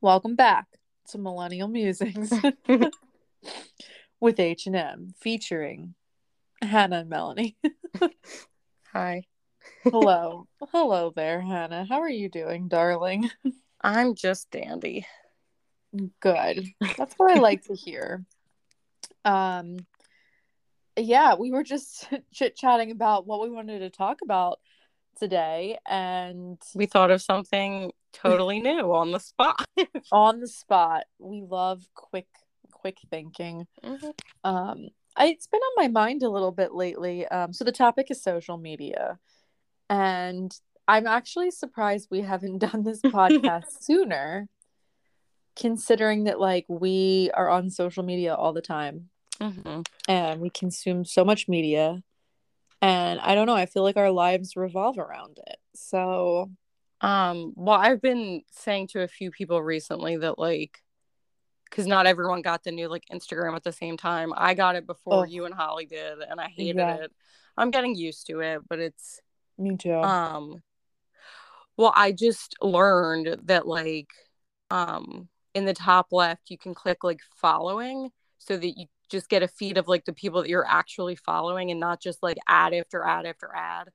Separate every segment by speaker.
Speaker 1: Welcome back to Millennial Musings with H and M, featuring Hannah and Melanie.
Speaker 2: Hi.
Speaker 1: Hello, hello there, Hannah. How are you doing, darling?
Speaker 2: I'm just dandy.
Speaker 1: Good. That's what I like to hear. Um, yeah, we were just chit chatting about what we wanted to talk about today, and
Speaker 2: We thought of something totally new on the spot.
Speaker 1: on the spot, we love quick, quick thinking.
Speaker 2: Mhm.
Speaker 1: Um, I, it's been on my mind a little bit lately. Um, so the topic is social media, and I'm actually surprised we haven't done this podcast sooner, considering that like we are on social media all the time
Speaker 2: Mhm.
Speaker 1: and we consume so much media, and I don't know. I feel like our lives revolve around it. So
Speaker 2: Um, well, I've been saying to a few people recently that like because not everyone got the new like Instagram at the same time. I got it before
Speaker 1: Oh.
Speaker 2: you and Holly did, and I hated
Speaker 1: Yeah.
Speaker 2: it. I'm getting used to it, but it's
Speaker 1: me too.
Speaker 2: um well, I just learned that like um in the top left you can click like following so that you just get a feed of like the people that you're actually following and not just like ad after ad after ad.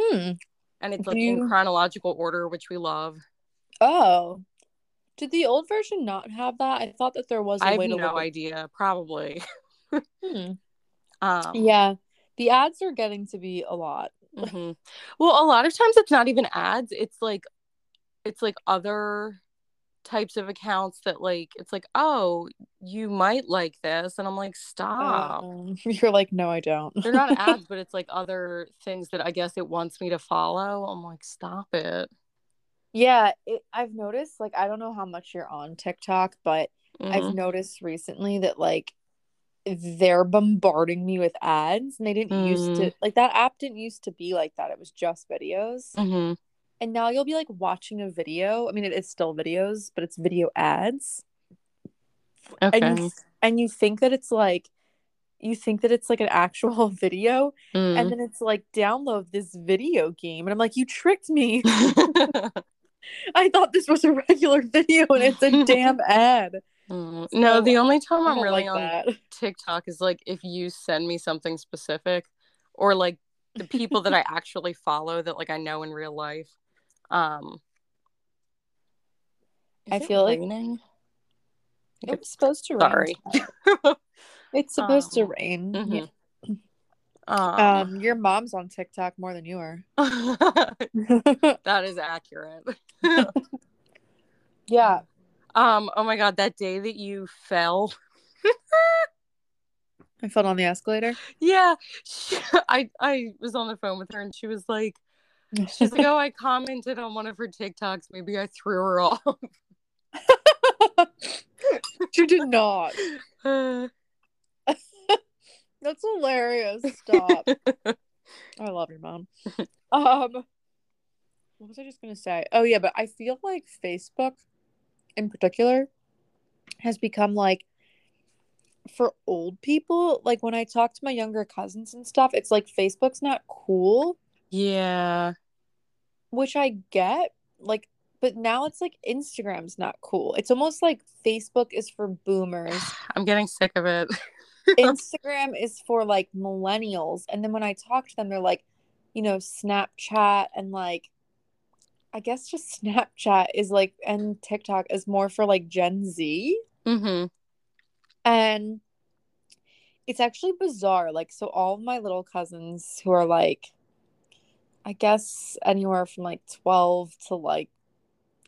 Speaker 1: hmm.
Speaker 2: And it's like in chronological order, which we love.
Speaker 1: Oh. Did the old version not have that? I thought that there was a
Speaker 2: I have
Speaker 1: way to
Speaker 2: no
Speaker 1: look
Speaker 2: idea. Probably.
Speaker 1: Hmm.
Speaker 2: Um,
Speaker 1: Yeah, the ads are getting to be a lot.
Speaker 2: mhm. Well, a lot of times it's not even ads. It's like, it's like other types of accounts that like it's like oh you might like this and i'm like stop
Speaker 1: Um, you're like, no, I don't.
Speaker 2: they're not ads but it's like other things that i guess it wants me to follow i'm like stop it
Speaker 1: yeah, it, I've noticed. Like, I don't know how much you're on TikTok, but I've
Speaker 2: Mhm.
Speaker 1: noticed recently that like they're bombarding me with ads, and they didn't used to
Speaker 2: Mm.
Speaker 1: like that app didn't used to be like that. It was just videos,
Speaker 2: Mhm.
Speaker 1: And now you'll be like watching a video. I mean, it is still videos, but it's video ads.
Speaker 2: okay
Speaker 1: and you and you think that it's like you think that it's like an actual video
Speaker 2: Mm.
Speaker 1: and then it's like download this video game and i'm like you tricked me i thought this was a regular video and it's a damn ad
Speaker 2: Mm. no
Speaker 1: So,
Speaker 2: the only time i'm really
Speaker 1: like
Speaker 2: on
Speaker 1: that.
Speaker 2: tiktok is like if you send me something specific or like the people that i actually follow that like i know in real life um
Speaker 1: I
Speaker 2: it
Speaker 1: feel like-
Speaker 2: raining?
Speaker 1: it was supposed to rain
Speaker 2: sorry.
Speaker 1: it's supposed to
Speaker 2: Um,
Speaker 1: rain.
Speaker 2: Mhm.
Speaker 1: Yeah.
Speaker 2: um,
Speaker 1: um your mom's on tiktok more than you are.
Speaker 2: That is accurate.
Speaker 1: Yeah.
Speaker 2: Um oh my god that day that you fell.
Speaker 1: I fell on the escalator?
Speaker 2: Yeah. She, i i was on the phone with her and she was like she's like oh i commented on one of her tiktoks maybe i threw her off
Speaker 1: you did not
Speaker 2: Uh,
Speaker 1: that's hilarious stop I love your mom. Um, what was I just gonna say? Oh yeah, but I feel like Facebook, in particular, has become like for old people. Like when I talk to my younger cousins and stuff, it's like Facebook's not cool,
Speaker 2: yeah
Speaker 1: which I get. Like, but now it's like Instagram's not cool. It's almost like Facebook is for boomers.
Speaker 2: i'm getting sick of it
Speaker 1: Instagram is for like millennials. And then when I talk to them, they're like, you know, Snapchat and like, I guess just Snapchat is like, and TikTok is more for like Gen Z.
Speaker 2: hmm
Speaker 1: And it's actually bizarre. Like, so all of my little cousins who are like, I guess anywhere from like 12 to like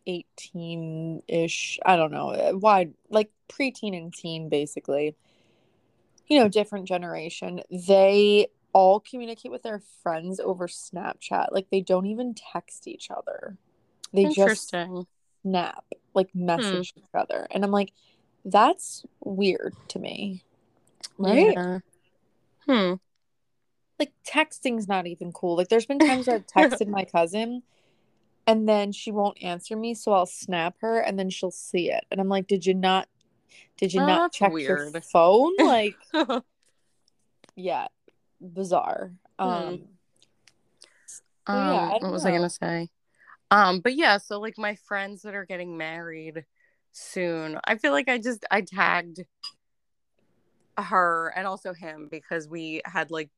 Speaker 1: 18 ish, I don't know, wide, like preteen and teen, basically, you know, different generation, they all communicate with their friends over Snapchat. Like, they don't even text each other, they just snap, like message each other. And I'm like, that's weird to me. Right?
Speaker 2: yeah. hmm
Speaker 1: Like texting's not even cool. Like there's been times where I've texted my cousin and then she won't answer me, so I'll snap her and then she'll see it. And I'm like, Did you not did you
Speaker 2: Oh,
Speaker 1: not check your phone? Like yeah, bizarre.
Speaker 2: Hmm.
Speaker 1: Um
Speaker 2: Um,
Speaker 1: yeah,
Speaker 2: what was I gonna say? Um, but yeah, so like my friends that are getting married, soon. I feel like I just I tagged her and also him because we had like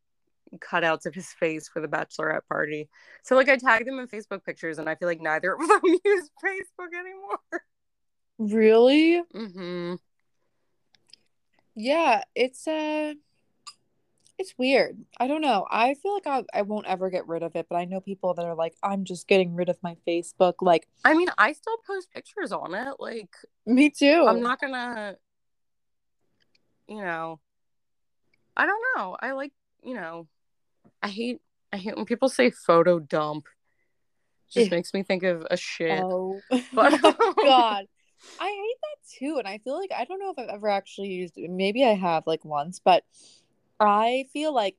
Speaker 2: cutouts of his face for the bachelorette party. So like I tagged them in Facebook pictures and I feel like neither of them use Facebook anymore.
Speaker 1: Really?
Speaker 2: Mm-hmm.
Speaker 1: Yeah, it's uh it's weird. I don't know. I feel like I, I won't ever get rid of it, but I know people that are like, I'm just getting rid of my Facebook. Like,
Speaker 2: I mean, I still post pictures on it. Like,
Speaker 1: me too.
Speaker 2: I'm not gonna, you know, I don't know. I like, you know, I hate, I hate when people say photo dump. It just
Speaker 1: Ew.
Speaker 2: makes me think of a shit.
Speaker 1: Oh, oh
Speaker 2: But-
Speaker 1: oh God. I hate that too. And I feel like I don't know if I've ever actually used it. Maybe I have like once, but I feel like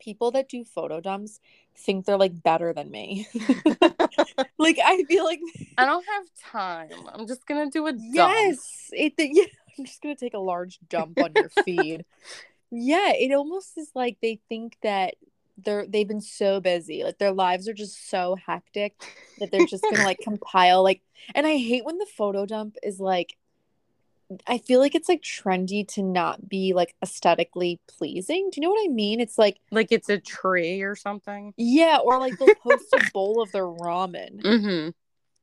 Speaker 1: people that do photo dumps think they're like better than me. like I feel like
Speaker 2: I don't have time. I'm just gonna do a dump.
Speaker 1: yes, it yeah, I'm just gonna take a large dump on your feed. Yeah, it almost is like they think that they're they've been so busy, like their lives are just so hectic that they're just gonna like compile like. And I hate when the photo dump is like. I feel like it's like trendy to not be like aesthetically pleasing. Do you know what I mean? It's like
Speaker 2: Like it's a tree or something.
Speaker 1: yeah, or like they'll post a bowl of their ramen,
Speaker 2: Mm-hmm.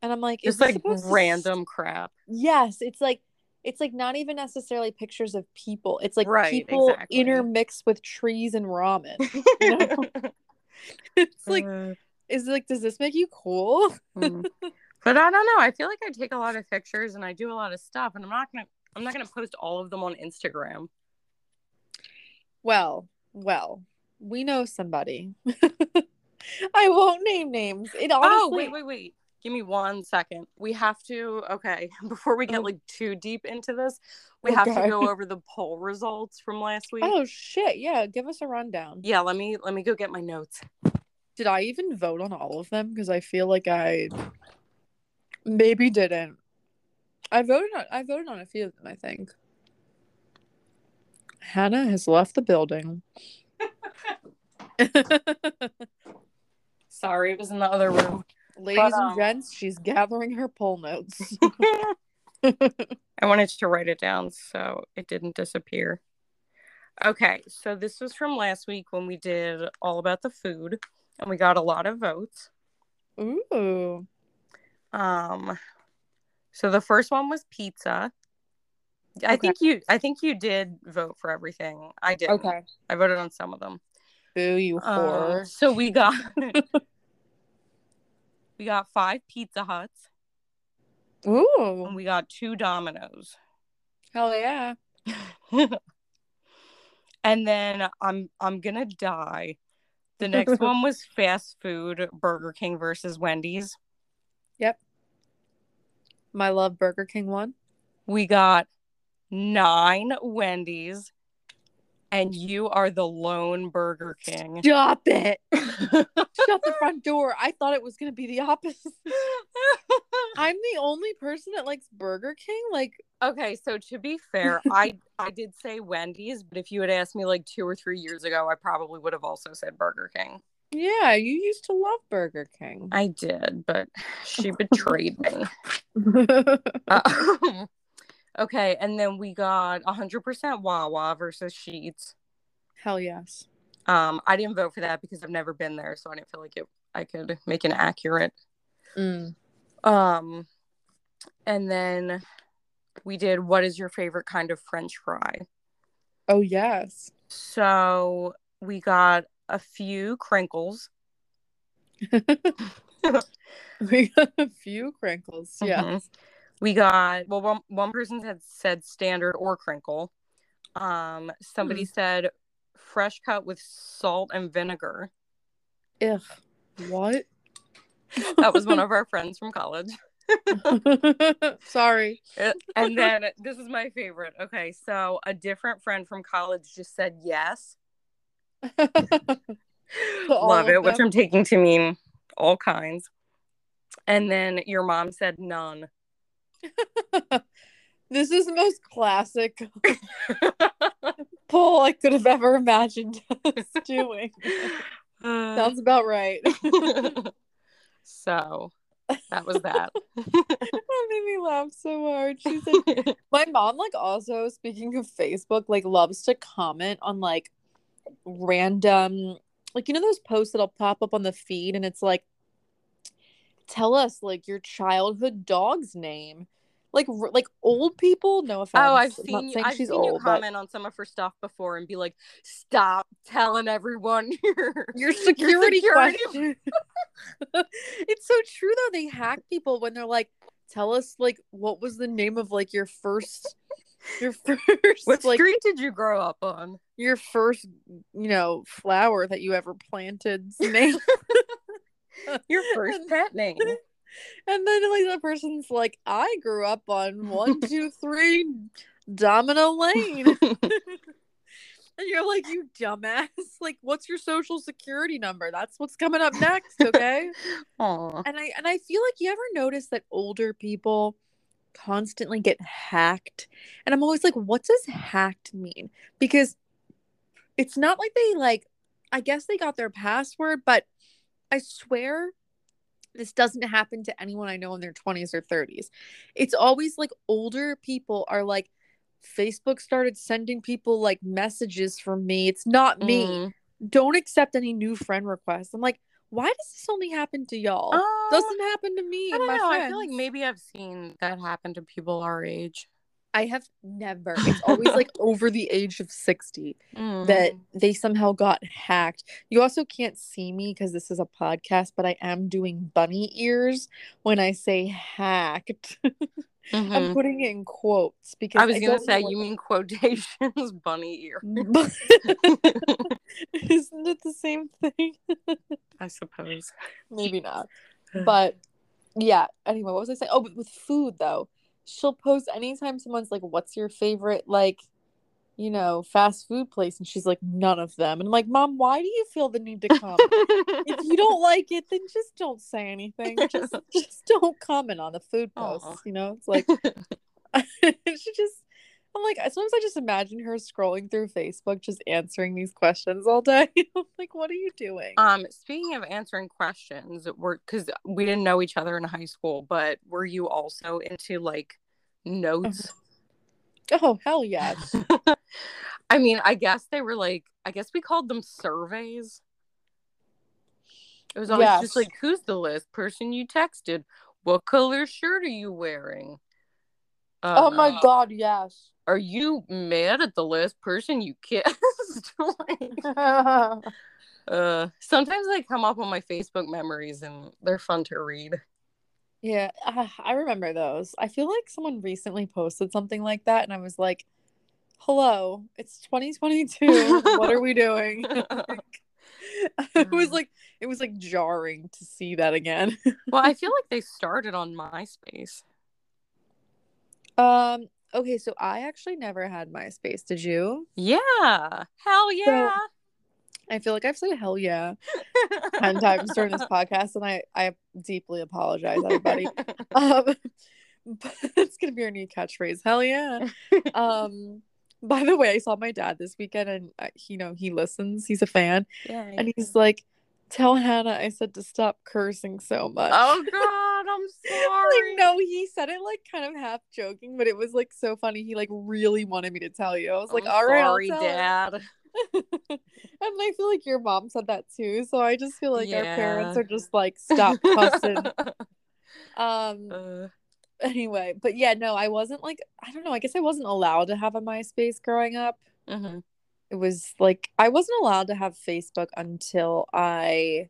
Speaker 1: and I'm like, it's
Speaker 2: like
Speaker 1: supposed to
Speaker 2: random crap.
Speaker 1: Yes, it's like it's like not even necessarily pictures of people. It's like
Speaker 2: Right,
Speaker 1: people
Speaker 2: exactly.
Speaker 1: intermixed with trees and ramen. You know? it's like
Speaker 2: Uh,
Speaker 1: is it like does this make you cool?
Speaker 2: mm. but I don't know. I feel like I take a lot of pictures and I do a lot of stuff, and I'm not gonna. I'm not gonna post all of them on Instagram.
Speaker 1: Well, well, we know somebody. I won't name names. It honestly
Speaker 2: Oh wait, wait, wait. Give me one second. We have to. Okay, before we get
Speaker 1: Oh.
Speaker 2: like too deep into this, we have to go over the poll results from last week.
Speaker 1: Oh shit, yeah, give us a rundown.
Speaker 2: Yeah, let me let me go get my notes.
Speaker 1: Did I even vote on all of them? Because I feel like I maybe didn't. I voted on I voted on a few of them, I think. Hannah has left the building.
Speaker 2: Sorry, it was in the other room.
Speaker 1: Ladies and
Speaker 2: um,
Speaker 1: gents, she's gathering her poll notes.
Speaker 2: I wanted to write it down so it didn't disappear. Okay, so this was from last week when we did all about the food and we got a lot of votes.
Speaker 1: Ooh.
Speaker 2: Um so the first one was pizza. I
Speaker 1: Okay.
Speaker 2: think you I think you did vote for everything. I did.
Speaker 1: Okay.
Speaker 2: I voted on some of them.
Speaker 1: Boo, you
Speaker 2: Um,
Speaker 1: whore.
Speaker 2: so we got we got 5 Pizza Huts
Speaker 1: Ooh.
Speaker 2: and we got 2 Domino's.
Speaker 1: Hell yeah.
Speaker 2: and then I'm I'm gonna die. The next one was fast food, Burger King versus Wendy's. Yep.
Speaker 1: My love Burger King one.
Speaker 2: We got nine Wendy's, and you are the lone Burger King.
Speaker 1: Stop it. Shut the front door. I thought it was gonna be the opposite. I'm the only person that likes Burger King. Like,
Speaker 2: okay, so to be fair, I I did say Wendy's, but if you had asked me like two or three years ago, I probably would have also said Burger King.
Speaker 1: yeah, you used to love Burger King.
Speaker 2: I did, but she betrayed me. Uh, okay, and then we got 100% Wawa versus Sheets.
Speaker 1: Hell yes.
Speaker 2: Um, I didn't vote for that because I've never been there, so I didn't feel like it. I could make an accurate.
Speaker 1: Mm.
Speaker 2: Um, and then we did what is your favorite kind of French fry?
Speaker 1: Oh yes.
Speaker 2: So we got a few crinkles.
Speaker 1: We got a few crinkles. Yeah.
Speaker 2: Mhm. We got well one one person had said standard or crinkle. Um somebody said fresh cut with salt and vinegar.
Speaker 1: Ugh. What?
Speaker 2: That was one of our friends from college.
Speaker 1: Sorry.
Speaker 2: Uh, And then this is my favorite. Okay, so a different friend from college just said yes. Love it, which? I'm taking to mean all kinds. And then your mom said none.
Speaker 1: this is the most classic poll I could have ever imagined us doing.
Speaker 2: Uh,
Speaker 1: Sounds about right.
Speaker 2: so that was that.
Speaker 1: that made me laugh so hard. She said, my mom, like, also speaking of Facebook, like, loves to comment on like random, like, you know, those posts that'll pop up on the feed and it's like, tell us like your childhood dog's name. Like like old people? No offense
Speaker 2: oh i've seen you i've seen old, you comment but... on some of her stuff before and be like stop telling everyone your,
Speaker 1: your security, your security. question. It's so true though. They hack people when they're like tell us like what was the name of like your first your first
Speaker 2: what
Speaker 1: like,
Speaker 2: street did you grow up on?
Speaker 1: your first you know flower that you ever planted name
Speaker 2: your first pet name.
Speaker 1: And then like the person's like, I grew up on one, two, three Domino Lane. and you're like, you dumbass. Like, what's your social security number? That's what's coming up next, okay?
Speaker 2: Aww.
Speaker 1: And I and I feel like you ever notice that older people constantly get hacked. And I'm always like, what does hacked mean? Because it's not like they like I guess they got their password, but I swear this doesn't happen to anyone I know in their 20s or 30s. It's always like older people are like, Facebook started sending people like messages from me. It's not me. Mm. Don't accept any new friend requests. I'm like, why does this only happen to y'all? Um, Doesn't happen to me.
Speaker 2: I don't know. Friends. I feel like maybe I've seen that happen to people our age.
Speaker 1: I have never. It's always like over the age of 60 mm. that they somehow got hacked. You also can't see me because this is a podcast, but I am doing bunny ears when I say hacked. Mm-hmm. I'm putting it in quotes because
Speaker 2: I was going to say, you mean quotations, bunny ear.
Speaker 1: Isn't it the same thing?
Speaker 2: I suppose.
Speaker 1: Maybe not. But yeah, anyway, what was I saying? Oh, but with food though she'll post anytime someone's like, "What's your favorite like, you know, fast food place?" and she's like, "None of them." And I'm like, "Mom, why do you feel the need to comment? if you don't like it, then just don't say anything. Just just don't comment on the food posts. Aww. You know, it's like she just." I'm like, sometimes I just imagine her scrolling through Facebook, just answering these questions all day. like, what are you doing?
Speaker 2: Um, speaking of answering questions, we're because we didn't know each other in high school, but were you also into like notes?
Speaker 1: Oh hell yes.
Speaker 2: I mean, I guess they were like, I guess we called them surveys. It was always yes. just like, who's the last person you texted? What color shirt are you wearing?
Speaker 1: Uh, oh my god, yes
Speaker 2: are you mad at the last person you kissed? like, uh, sometimes they come up on my Facebook memories and they're fun to read.
Speaker 1: Yeah, uh, I remember those. I feel like someone recently posted something like that, and I was like, "Hello, it's 2022. what are we doing?" it was like it was like jarring to see that again.
Speaker 2: well, I feel like they started on MySpace.
Speaker 1: Um, Okay, so I actually never had MySpace. Did you?
Speaker 2: Yeah. Hell yeah. So,
Speaker 1: I feel like I've said hell yeah 10 times during this podcast, and I, I deeply apologize, everybody. um, but it's to be our new catchphrase. Hell yeah. Um, by the way, I saw my dad this weekend, and uh, you know, he listens, he's a fan.
Speaker 2: Yeah.
Speaker 1: And he's like, Tell Hannah I said to stop cursing so much.
Speaker 2: Oh, God. I'm sorry.
Speaker 1: like, no, he said it like kind of half joking, but it was like so funny. He like really wanted me to tell you. I was like, I'm all right, sorry, Dad. and I feel like your mom said that too. So I just feel like yeah. our parents are just like, stop cussing. um. Uh. Anyway, but yeah, no, I wasn't like I don't know. I guess I wasn't allowed to have a MySpace growing up.
Speaker 2: Mm-hmm.
Speaker 1: It was like I wasn't allowed to have Facebook until I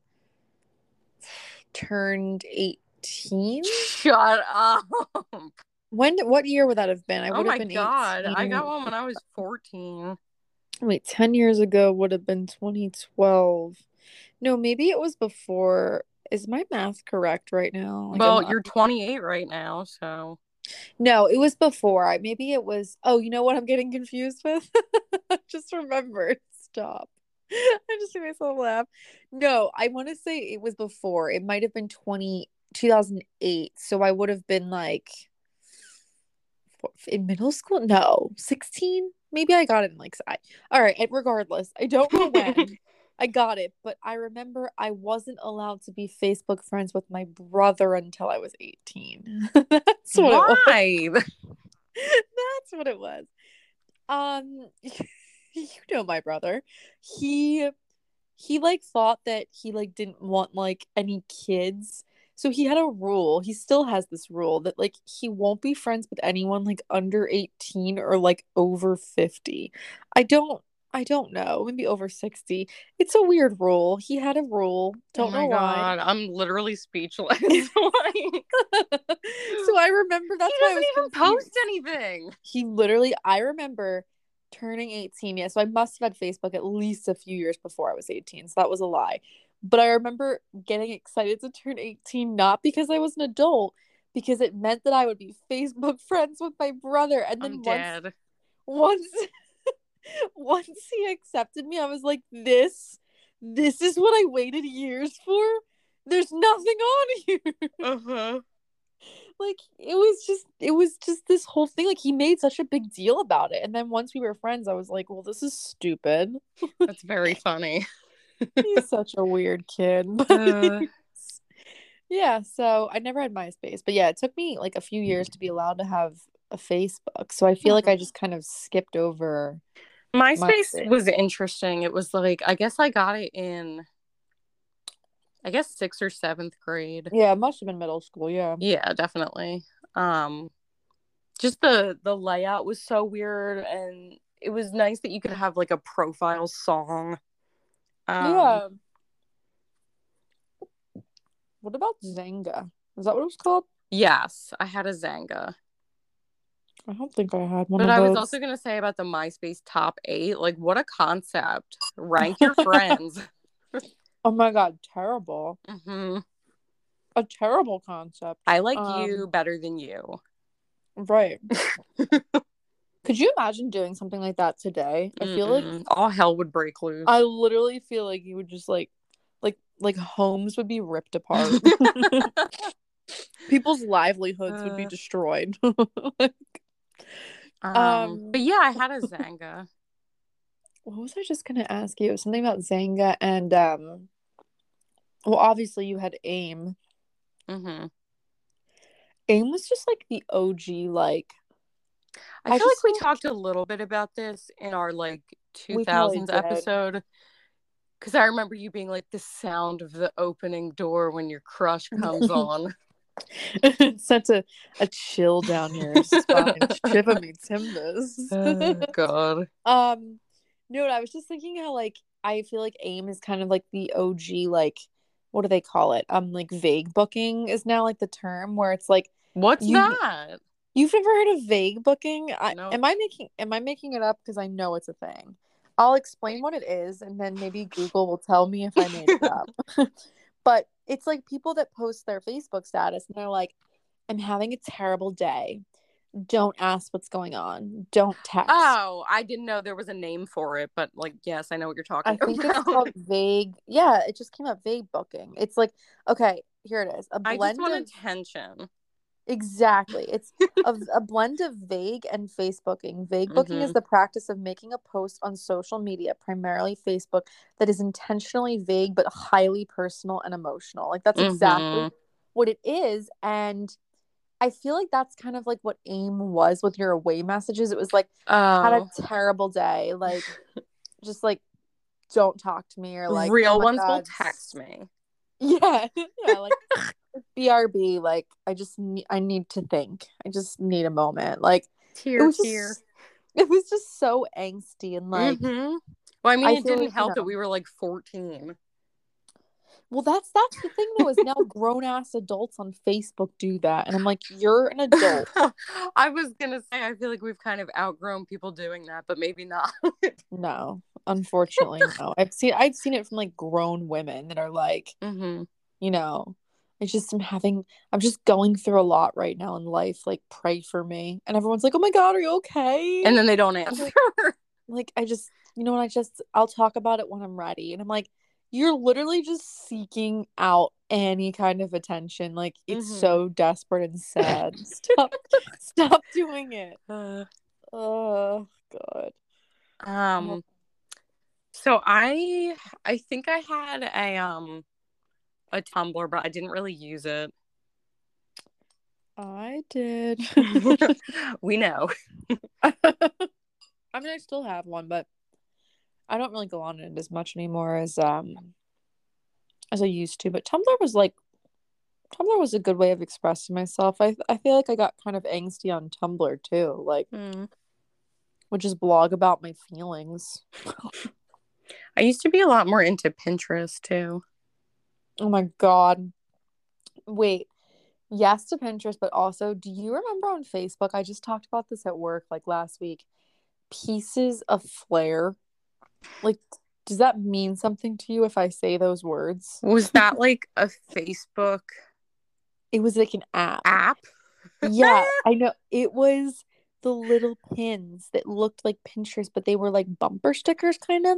Speaker 1: turned 18?
Speaker 2: Shut up.
Speaker 1: When what year would that have been? I oh
Speaker 2: would oh have been god, 18. I got one when I was 14.
Speaker 1: Wait, 10 years ago would have been 2012. No, maybe it was before. Is my math correct right now?
Speaker 2: Like, well, you're 28 right now, so
Speaker 1: no, it was before. I maybe it was. Oh, you know what? I'm getting confused with. just remembered. Stop. I just made myself laugh. No, I want to say it was before. It might have been 20 2008. So I would have been like in middle school. No, 16. Maybe I got it in like I. All right. Regardless, I don't know when. I got it, but I remember I wasn't allowed to be Facebook friends with my brother until I was 18. That's what it was.
Speaker 2: Why?
Speaker 1: That's what it was. Um you know my brother. He he like thought that he like didn't want like any kids. So he had a rule. He still has this rule that like he won't be friends with anyone like under 18 or like over 50. I don't I don't know. Maybe over 60. It's a weird rule. He had a rule. Oh don't
Speaker 2: oh
Speaker 1: know
Speaker 2: God, I'm literally speechless. like,
Speaker 1: so I remember that's
Speaker 2: he
Speaker 1: why I
Speaker 2: doesn't even
Speaker 1: confused.
Speaker 2: post anything.
Speaker 1: He literally I remember turning 18. Yeah, so I must have had Facebook at least a few years before I was 18. So that was a lie. But I remember getting excited to turn 18 not because I was an adult, because it meant that I would be Facebook friends with my brother. And then
Speaker 2: I'm
Speaker 1: once
Speaker 2: dead.
Speaker 1: once once he accepted me, I was like, this this is what I waited years for. There's nothing on here.
Speaker 2: Uh-huh.
Speaker 1: like it was just it was just this whole thing. Like he made such a big deal about it. And then once we were friends, I was like, well, this is stupid.
Speaker 2: That's very funny.
Speaker 1: He's such a weird kid.
Speaker 2: Uh.
Speaker 1: yeah, so I never had MySpace. But yeah, it took me like a few years to be allowed to have a Facebook. So I feel like I just kind of skipped over
Speaker 2: MySpace
Speaker 1: MySpace.
Speaker 2: was interesting. It was like I guess I got it in I guess sixth or seventh grade.
Speaker 1: Yeah, it must have been middle school, yeah.
Speaker 2: Yeah, definitely. Um just the the layout was so weird and it was nice that you could have like a profile song. Um,
Speaker 1: yeah. What about Xanga? Is that what it was called?
Speaker 2: Yes, I had a Xanga.
Speaker 1: I don't think I had one
Speaker 2: But I was
Speaker 1: those.
Speaker 2: also gonna say about the MySpace top eight. Like, what a concept! Rank your friends.
Speaker 1: Oh my god, terrible.
Speaker 2: hmm
Speaker 1: A terrible concept.
Speaker 2: I like
Speaker 1: Um,
Speaker 2: you better than you.
Speaker 1: Right. Could you imagine doing something like that today? I feel like
Speaker 2: Mm-mm. all hell would break loose.
Speaker 1: I literally feel like you would just like like like homes would be ripped apart. People's livelihoods would be
Speaker 2: Uh.
Speaker 1: destroyed.
Speaker 2: Um,
Speaker 1: um,
Speaker 2: but yeah, I had a Xanga.
Speaker 1: what was I just gonna ask you? Something about Xanga and um well obviously you had AIM.
Speaker 2: hmm
Speaker 1: AIM was just like the OG like
Speaker 2: I,
Speaker 1: I
Speaker 2: feel like we
Speaker 1: don't-
Speaker 2: talked a little bit about this in our like 2000s episode. Because I remember you being like the sound of the opening door when your crush comes on.
Speaker 1: such a, a chill down your spine. Shiver me timbers.
Speaker 2: oh, God.
Speaker 1: um no, I was just thinking how like I feel like AIM is kind of like the OG like what do they call it? Um like vague booking is now like the term where it's like
Speaker 2: What's
Speaker 1: You-
Speaker 2: that?
Speaker 1: You've never heard of vague booking? I,
Speaker 2: No.
Speaker 1: Am I making am I making it up because I know it's a thing? I'll explain what it is and then maybe Google will tell me if I made it up. but it's like people that post their Facebook status and they're like, I'm having a terrible day. Don't ask what's going on. Don't text.
Speaker 2: Oh, I didn't know there was a name for it, but like, yes, I know what you're talking
Speaker 1: I think
Speaker 2: about.
Speaker 1: it's called vague. Yeah, it just came up vague booking. It's like, okay, here it is. A
Speaker 2: I
Speaker 1: blend
Speaker 2: just want
Speaker 1: of
Speaker 2: attention.
Speaker 1: Exactly. It's a, a blend of vague and Facebooking. Vague booking is
Speaker 2: Mhm.
Speaker 1: the practice of making a post on social media, primarily Facebook, that is intentionally vague but highly personal and emotional. Like that's exactly
Speaker 2: Mhm.
Speaker 1: what it is. And I feel like that's kind of like what AIM was with your away messages. It was like, had a
Speaker 2: Oh,
Speaker 1: terrible day. Like, just like, don't talk to me or like,
Speaker 2: real
Speaker 1: "Oh
Speaker 2: ones will text me.
Speaker 1: yeah, yeah, like BRB. Like I just ne- I need to think. I just need a moment. Like it
Speaker 2: Tear,
Speaker 1: was
Speaker 2: tear.
Speaker 1: just, it was just so angsty and like.
Speaker 2: Mhm. Well, I mean,
Speaker 1: I
Speaker 2: it didn't
Speaker 1: like, you
Speaker 2: help that we were like 14.
Speaker 1: Well, that's that's the thing though. Is now grown ass adults on Facebook do that, and I'm like, you're an adult.
Speaker 2: I was gonna say I feel like we've kind of outgrown people doing that, but maybe not.
Speaker 1: no, unfortunately, no. I've seen I've seen it from like grown women that are like,
Speaker 2: hmm
Speaker 1: you know, I just am having. I'm just going through a lot right now in life. Like, pray for me, and everyone's like, oh my god, are you okay?
Speaker 2: And then they don't answer.
Speaker 1: like I just you know what I just I'll talk about it when I'm ready and I'm like you're literally just seeking out any kind of attention like it's
Speaker 2: Mhm.
Speaker 1: so desperate and sad stop stop doing it
Speaker 2: Uh,
Speaker 1: oh god
Speaker 2: um. So I I think I had a um a Tumblr, but I didn't really use it.
Speaker 1: I did.
Speaker 2: we know.
Speaker 1: I mean, I still have one, but I don't really go on it as much anymore as um as I used to. But Tumblr was like Tumblr was a good way of expressing myself. I I feel like I got kind of angsty on Tumblr too, like
Speaker 2: Mm.
Speaker 1: would just blog about my feelings.
Speaker 2: I used to be a lot more into Pinterest too.
Speaker 1: Oh my god. Wait. Yes to Pinterest, but also, do you remember on Facebook? I just talked about this at work like last week. Pieces of flair. Like, does that mean something to you if I say those words?
Speaker 2: Was that like a Facebook
Speaker 1: It was like an app.
Speaker 2: app?
Speaker 1: Yeah, I know. It was the little pins that looked like Pinterest, but they were like bumper stickers, kind of,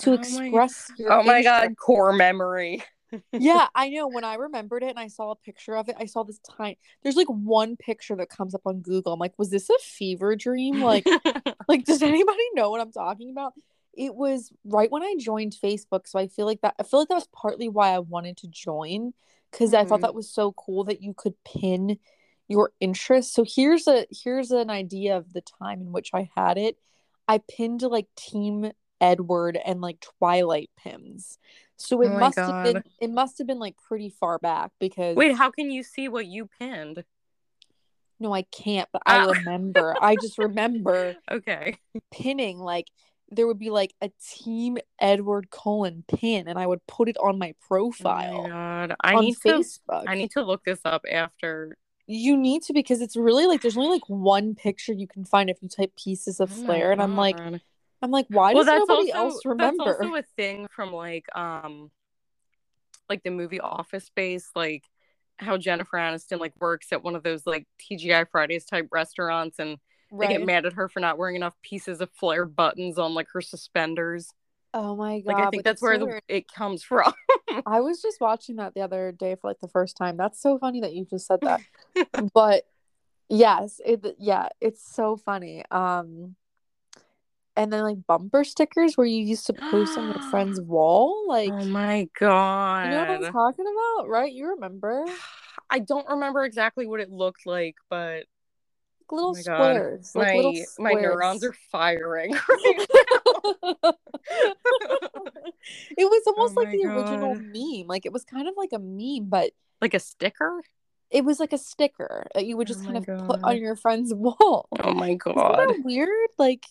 Speaker 1: to
Speaker 2: Oh my-
Speaker 1: express your.
Speaker 2: Oh my god, core memory.
Speaker 1: Yeah, I know. When I remembered it and I saw a picture of it, I saw this tiny. There's like one picture that comes up on Google. I'm like, was this a fever dream? Like, like does anybody know what I'm talking about? It was right when I joined Facebook, so I feel like that. I feel like that was partly why I wanted to join because I thought
Speaker 2: Mhm.
Speaker 1: that was so cool that you could pin your interests. So here's a here's an idea of the time in which I had it. I pinned like Team Edward and like Twilight pins. So it
Speaker 2: Oh my
Speaker 1: must have been it must have been like pretty far back because
Speaker 2: Wait, how can you see what you pinned?
Speaker 1: no, I can't, but I
Speaker 2: Oh.
Speaker 1: remember. I just remember
Speaker 2: Okay.
Speaker 1: pinning like there would be like a Team Edward Cullen pin and I would put it on my
Speaker 2: Oh
Speaker 1: profile
Speaker 2: my god. I
Speaker 1: on
Speaker 2: need to
Speaker 1: Facebook.
Speaker 2: I need to look this up after
Speaker 1: you need to because it's really like there's only like one picture you can find if you type pieces of
Speaker 2: Oh
Speaker 1: flair and I'm like
Speaker 2: God.
Speaker 1: I'm like why
Speaker 2: well,
Speaker 1: does
Speaker 2: that's
Speaker 1: nobody
Speaker 2: also,
Speaker 1: else remember?
Speaker 2: That's also a thing from like um like the movie Office Space, like how Jennifer Aniston like works at one of those like TGI Fridays type restaurants and they get mad at her for not wearing enough pieces of flair buttons on like her suspenders.
Speaker 1: Oh my god.
Speaker 2: Like I think that's where the, it comes from.
Speaker 1: I was just watching that the other day for like the first time. That's so funny that you just said that. but yes, it yeah, it's so funny. Um and then like bumper stickers where you used to post on your friend's wall, like
Speaker 2: oh my god, you
Speaker 1: know what I'm talking about, right? You remember?
Speaker 2: I don't remember exactly what it looked like, but
Speaker 1: Like little oh
Speaker 2: my God.
Speaker 1: squares, like
Speaker 2: my
Speaker 1: little
Speaker 2: my neurons are firing. Right now.
Speaker 1: it was oh almost
Speaker 2: Oh
Speaker 1: like the original meme. Like it was kind of like a meme, but
Speaker 2: like a sticker?
Speaker 1: it was like a sticker that you would oh just
Speaker 2: Oh
Speaker 1: kind of put on your friend's wall.
Speaker 2: Oh my
Speaker 1: Isn't
Speaker 2: god.
Speaker 1: that weird? Like,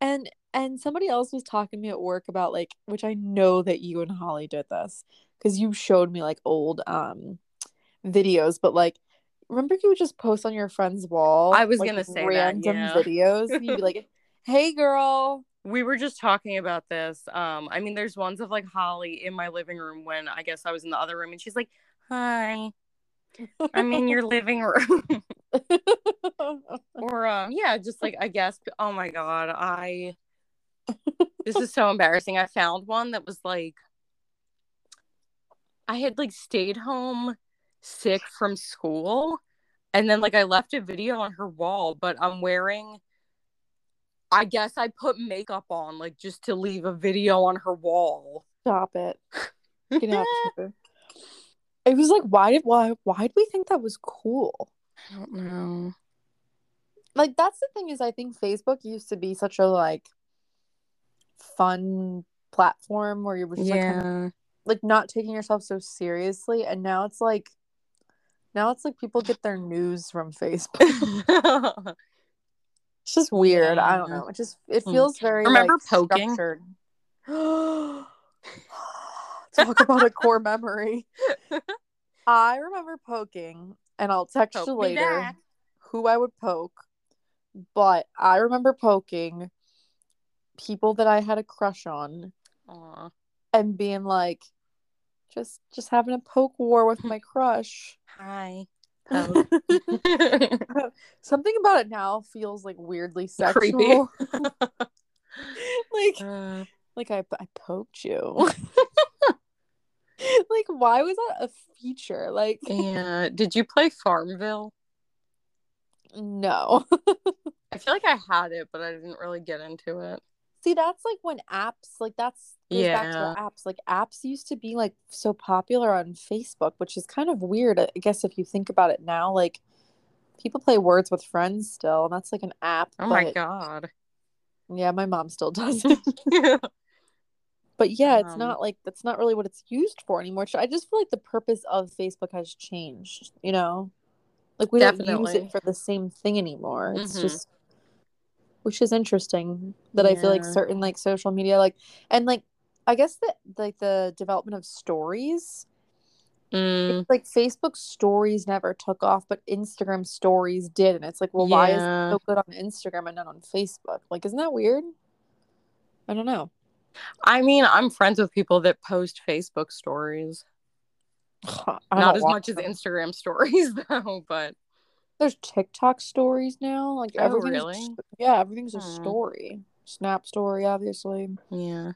Speaker 1: and and somebody else was talking to me at work about like, which I know that you and Holly did this because you showed me like old um videos, but like, remember you would just post on your friend's wall?
Speaker 2: I was
Speaker 1: like,
Speaker 2: gonna say that,
Speaker 1: random
Speaker 2: yeah.
Speaker 1: videos. You'd be like, "Hey, girl."
Speaker 2: We were just talking about this. Um, I mean, there's ones of like Holly in my living room when I guess I was in the other room, and she's like, "Hi, I'm in your living room," or um, yeah, just like I guess. Oh my god, I. This is so embarrassing. I found one that was like, I had like stayed home sick from school, and then like I left a video on her wall, but I'm wearing. I guess I put makeup on like just to leave a video on her wall.
Speaker 1: Stop it. Get out of. It was like, why did why why did we think that was cool?
Speaker 2: I don't know.
Speaker 1: Like that's the thing is I think Facebook used to be such a like fun platform where you were just like kind of, like not taking yourself so seriously and now it's like now it's like people get their news from Facebook. It's just weird. I don't know. It just it
Speaker 2: Hmm.
Speaker 1: feels very
Speaker 2: Remember
Speaker 1: like,
Speaker 2: poking?
Speaker 1: structured. Talk about a core memory. I remember poking, and I'll text
Speaker 2: Poke
Speaker 1: you later who I would poke. But I remember poking people that I had a crush on
Speaker 2: Aw.
Speaker 1: and being like, just just having a poke war with my crush.
Speaker 2: Hi.
Speaker 1: Something about it now feels like weirdly
Speaker 2: Creepy.
Speaker 1: sexual. like
Speaker 2: Uh,
Speaker 1: like I I poked you. like why was that a feature? Like
Speaker 2: yeah. Did you play Farmville?
Speaker 1: No.
Speaker 2: I feel like I had it, but I didn't really get into it.
Speaker 1: See, that's like when apps, like that's goes back to
Speaker 2: Yeah.
Speaker 1: apps. Like apps used to be like so popular on Facebook, which is kind of weird. I guess if you think about it now, like people play Words with Friends still, and that's like an app.
Speaker 2: Oh my god.
Speaker 1: Yeah, my mom still does it. But yeah, it's
Speaker 2: Um,
Speaker 1: not like that's not really what it's used for anymore. I just feel like the purpose of Facebook has changed, you know? Like we don't use it for the same thing anymore. It's
Speaker 2: Mhm.
Speaker 1: just which is interesting that I feel like certain like social media like and like I guess that like the development of stories
Speaker 2: Mm,
Speaker 1: it's like Facebook stories never took off, but Instagram stories did. And it's like, well, why is it so good on Instagram and not on Facebook? Like, isn't that weird? I don't know.
Speaker 2: I mean, I'm friends with people that post Facebook stories. Not as much as. Instagram stories though, but
Speaker 1: There's TikTok stories now. Like
Speaker 2: Oh,
Speaker 1: everything's
Speaker 2: really?
Speaker 1: yeah, everything's a
Speaker 2: Hmm.
Speaker 1: story. Snap story, obviously.
Speaker 2: yeah.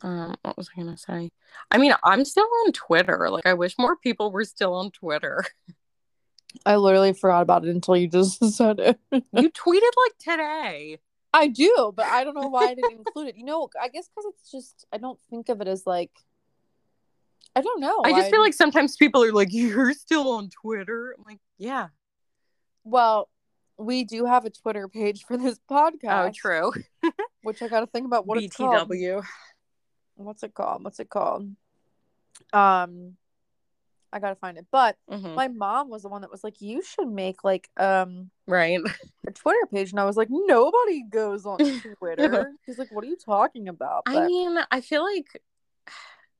Speaker 2: Um, what was I gonna say? I mean, I'm still on Twitter. Like, I wish more people were still on Twitter.
Speaker 1: I literally forgot about it until you just said it.
Speaker 2: you tweeted like today.
Speaker 1: I do, but I don't know why I didn't include it. You know, I guess because it's just I don't think of it as like I don't know.
Speaker 2: I just feel like sometimes people are like, "You're still on Twitter." I'm like, "Yeah."
Speaker 1: well, we do have a Twitter page for this podcast.
Speaker 2: Oh, true.
Speaker 1: Which I got to think about what it's called.
Speaker 2: BTW.
Speaker 1: What's it called? What's it called? Um, I gotta find it. But
Speaker 2: Mhm.
Speaker 1: my mom was the one that was like, "You should make like um
Speaker 2: Right.
Speaker 1: a Twitter page," and I was like, "Nobody goes on Twitter." She's like, "What are you talking about?"
Speaker 2: I mean, I feel like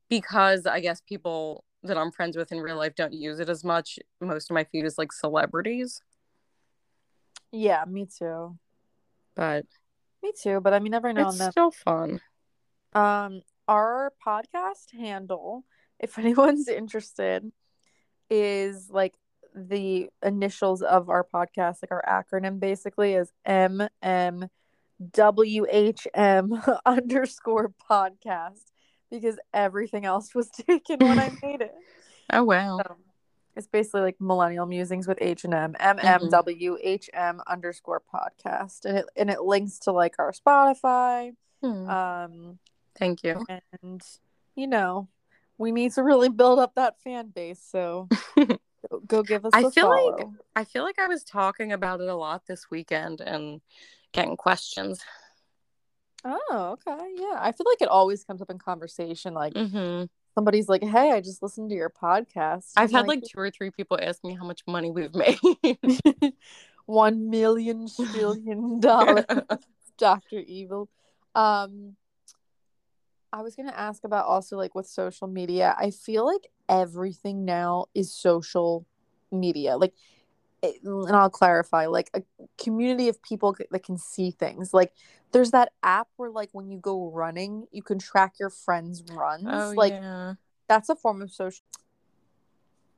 Speaker 2: because I guess people that I'm friends with in real life don't use it as much, most of my feed is like celebrities.
Speaker 1: yeah, me too.
Speaker 2: But
Speaker 1: Me too. But I mean, every now
Speaker 2: it's
Speaker 1: and then.
Speaker 2: still fun.
Speaker 1: Um, our podcast handle, if anyone's interested, is like the initials of our podcast, like our acronym basically is M M W H M underscore podcast because everything else was taken when I made it.
Speaker 2: Oh wow.
Speaker 1: So it's basically like millennial musings with H and M, M M W H M underscore podcast, and it and it links to like our Spotify.
Speaker 2: Hmm.
Speaker 1: Um,
Speaker 2: Thank you.
Speaker 1: and you know we need to really build up that fan base so go, give us
Speaker 2: I
Speaker 1: a
Speaker 2: feel like- I feel like I was talking about it a lot this weekend and getting questions.
Speaker 1: Oh okay yeah i feel like it always comes up in conversation like
Speaker 2: hmm
Speaker 1: somebody's like hey i just listened to your podcast
Speaker 2: I've
Speaker 1: I'm
Speaker 2: had like two or three people ask me how much money we've made.
Speaker 1: one million trillion dollars dr evil. Um i was gonna ask about also like with social media i feel like everything now is social media like it- and i'll clarify like a community of people that can see things like there's that app where like when you go running you can track your friends runs
Speaker 2: oh
Speaker 1: like
Speaker 2: yeah.
Speaker 1: that's a form of social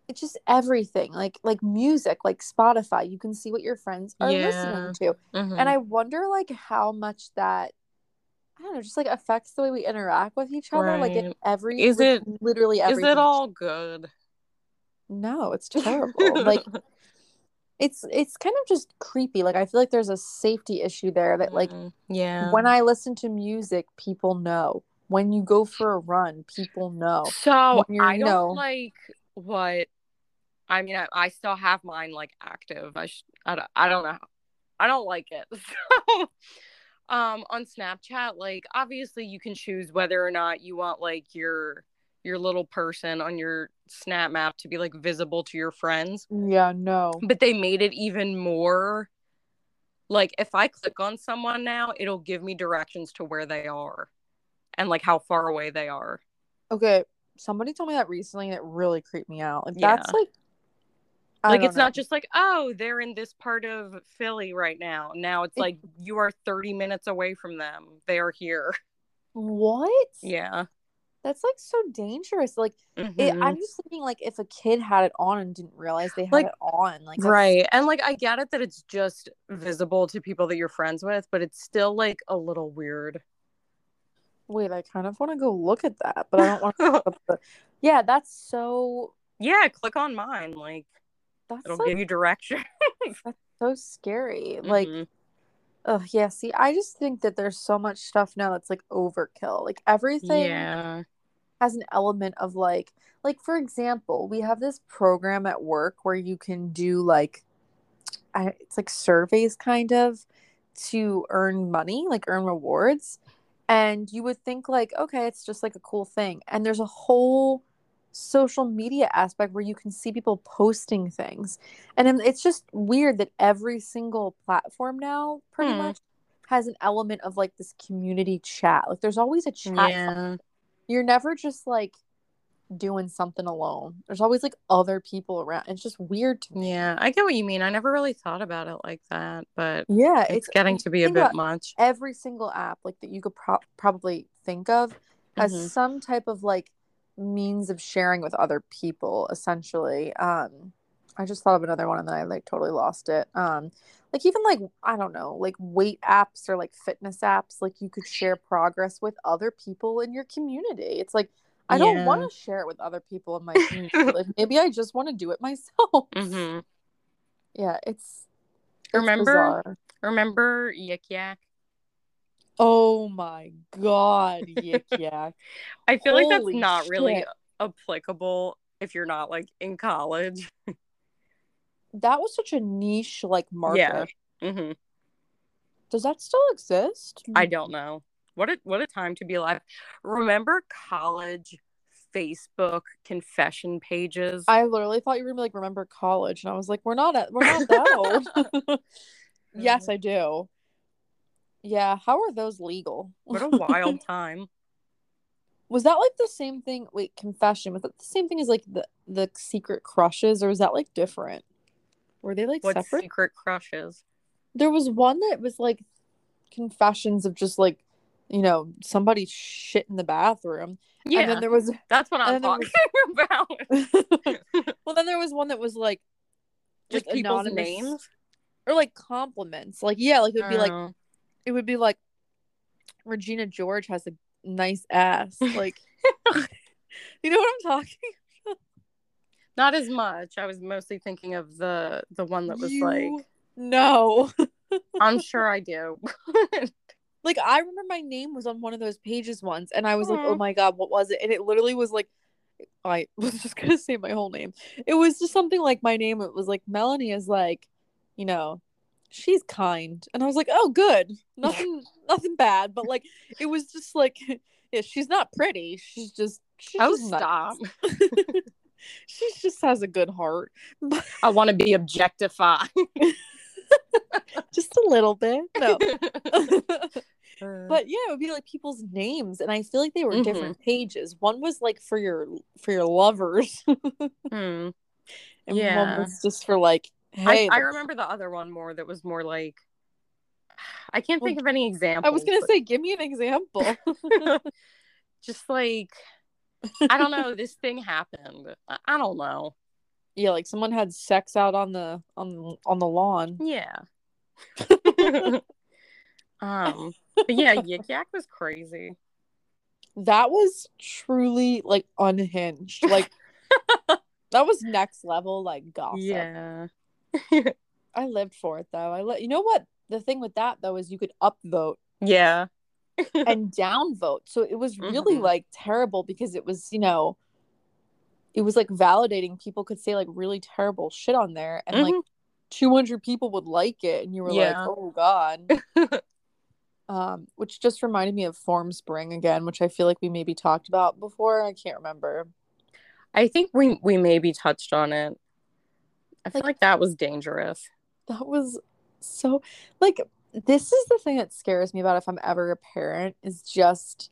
Speaker 1: it's just everything like like music like spotify you can see what your friends are
Speaker 2: Yeah.
Speaker 1: listening to
Speaker 2: Mhm.
Speaker 1: and i wonder like how much that i don't know just like affects the way we interact with each other like in every
Speaker 2: Is
Speaker 1: like,
Speaker 2: it-
Speaker 1: literally everything.
Speaker 2: is it all good?
Speaker 1: no it's terrible like it's it's kind of just creepy like i feel like there's a safety issue there that like
Speaker 2: Mhm. yeah.
Speaker 1: when i listen to music people know when you go for a run people know
Speaker 2: So I don't
Speaker 1: no.
Speaker 2: like what. I mean, I, I still have mine like active. I sh- I don't, I don't know. I don't like it. So, um, on Snapchat, like obviously you can choose whether or not you want like your your little person on your Snap map to be like visible to your friends.
Speaker 1: yeah no
Speaker 2: But they made it even more. Like if I click on someone now, it'll give me directions to where they are, and like how far away they are.
Speaker 1: Okay, somebody told me that recently and it really creeped me out. Like
Speaker 2: Yeah.
Speaker 1: that's like I
Speaker 2: like it's not just like oh they're in this part of philly right now now it's
Speaker 1: It-
Speaker 2: like you are 30 minutes away from them they are here
Speaker 1: what?
Speaker 2: yeah
Speaker 1: That's like so dangerous. Like it,
Speaker 2: Mhm.
Speaker 1: I'm just thinking like if a kid had it on and didn't realize they had
Speaker 2: Like,
Speaker 1: it on, like
Speaker 2: right and like i get it that it's just visible to people that you're friends with but it's still like a little weird
Speaker 1: Wait, I kind of want to go look at that, but I don't want to. the... Yeah, that's so.
Speaker 2: yeah click on mine like
Speaker 1: That's
Speaker 2: it'll
Speaker 1: like
Speaker 2: give you direction that's
Speaker 1: so scary. Like
Speaker 2: Mhm.
Speaker 1: Oh yeah, see, I just think that there's so much stuff now that's like overkill. Like everything
Speaker 2: Yeah.
Speaker 1: has an element of like like for example, we have this program at work where you can do like I, it's like surveys kind of to earn money, like earn rewards. And you would think like, okay, it's just like a cool thing. And there's a whole social media aspect where you can see people posting things. And it's just weird that every single platform now pretty
Speaker 2: Hmm.
Speaker 1: much has an element of like this community chat. Like there's always a chat.
Speaker 2: Yeah.
Speaker 1: You're never just like doing something alone. There's always like other people around. It's just weird to me.
Speaker 2: Yeah. I get what you mean. I never really thought about it like that, but
Speaker 1: Yeah,
Speaker 2: it's, getting to be a bit much.
Speaker 1: every single app like that you could pro- probably think of has
Speaker 2: Mhm.
Speaker 1: some type of like means of sharing with other people essentially. Um i just thought of another one and then i like totally lost it. Um like even like i don't know like weight apps or like fitness apps like you could share progress with other people in your community. It's like i don't want to share it with other people in my community. Like maybe i just want to do it myself.
Speaker 2: Hmm
Speaker 1: yeah it's, it's
Speaker 2: Remember-
Speaker 1: bizarre.
Speaker 2: Remember Yik Yak?
Speaker 1: Oh my god yik yak
Speaker 2: I feel like that's
Speaker 1: Holy
Speaker 2: not really applicable if you're not like in college.
Speaker 1: that was such a niche like market.
Speaker 2: Yeah. hmm
Speaker 1: Does that still exist?
Speaker 2: I don't know. What a what a time to be alive. Remember college Facebook confession pages?
Speaker 1: I literally thought you were gonna be like remember college, and I was like, we're not at we're not that old. yes, I do. Yeah, how are those legal?
Speaker 2: what a wild time.
Speaker 1: Was that like the same thing? Wait, confession was that the same thing as like the the secret crushes, or was that like different? Were they like
Speaker 2: What
Speaker 1: separate?
Speaker 2: secret crushes?
Speaker 1: There was one that was like confessions of just like you know somebody shit in the bathroom,
Speaker 2: Yeah,
Speaker 1: and then there was
Speaker 2: that's what I'm talking
Speaker 1: there
Speaker 2: about.
Speaker 1: well, then there was one that was like
Speaker 2: Just
Speaker 1: like,
Speaker 2: people's
Speaker 1: anonymous-
Speaker 2: names.
Speaker 1: or like compliments. Like yeah, like it would be like
Speaker 2: Oh.
Speaker 1: It would be like Regina George has a nice ass. Like you know what I'm talking?
Speaker 2: not as much. I was mostly thinking of the the one that was
Speaker 1: You
Speaker 2: like,
Speaker 1: no.
Speaker 2: I'm sure I do.
Speaker 1: Like I remember my name was on one of those pages once, and I was like, "Oh my god, what was it?" And it literally was like, I was just gonna say my whole name. It was just something like my name. It was like Melanie is like, you know, she's kind, and I was like, "Oh, good, nothing, nothing bad." But like, it was just like, yeah, she's not pretty. She's just, she's
Speaker 2: oh,
Speaker 1: just
Speaker 2: stop!
Speaker 1: she just has a good heart,
Speaker 2: I want to be objectified.
Speaker 1: just a little bit. No.
Speaker 2: but
Speaker 1: but yeah it would be like people's names and i feel like they were
Speaker 2: Mhm.
Speaker 1: different pages one was like for your for your lovers and
Speaker 2: Hmm.
Speaker 1: one
Speaker 2: Yeah.
Speaker 1: was just for like hey
Speaker 2: I, I remember the other one more that was more like I can't think of any examples.
Speaker 1: i was gonna
Speaker 2: but
Speaker 1: say give me an example
Speaker 2: just like I don't know, this thing happened. I, I don't know.
Speaker 1: yeah like someone had sex out on the on on the lawn
Speaker 2: Yeah. um but yeah, Yik Yak was crazy.
Speaker 1: that was truly like unhinged like that was next level like gossip
Speaker 2: Yeah.
Speaker 1: i lived for it though i let you know what the thing with that though is you could upvote
Speaker 2: Yeah.
Speaker 1: and downvote. So it was really
Speaker 2: Mhm.
Speaker 1: like terrible because it was, you know, it was like validating. People could say like really terrible shit on there, and like 200 people would like it, and you were
Speaker 2: Yeah.
Speaker 1: like, oh god. um, which just reminded me of Formspring again, which I feel like we maybe talked about before. I can't remember.
Speaker 2: I think we we maybe touched on it. I feel
Speaker 1: Like-
Speaker 2: like that was dangerous.
Speaker 1: That was so like this is the thing that scares me about if I'm ever a parent is just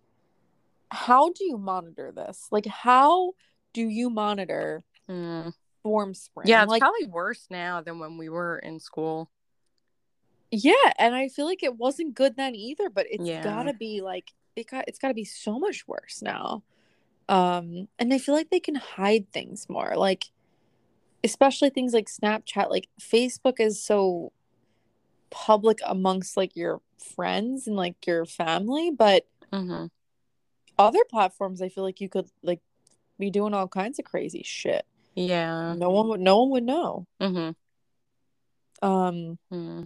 Speaker 1: how do you monitor this? Like how do you monitor
Speaker 2: Mm.
Speaker 1: Formspring?
Speaker 2: Yeah, it's
Speaker 1: like
Speaker 2: probably worse now than when we were in school.
Speaker 1: Yeah, and I feel like it wasn't good then either, but it's
Speaker 2: Yeah.
Speaker 1: gotta be like it got it's gotta be so much worse now. Um, and I feel like they can hide things more, like especially things like Snapchat, like Facebook is so public amongst like your friends and like your family, but
Speaker 2: hmm
Speaker 1: other platforms I feel like you could like be doing all kinds of crazy shit.
Speaker 2: Yeah.
Speaker 1: No one would no one would know.
Speaker 2: hmm
Speaker 1: Um
Speaker 2: hmm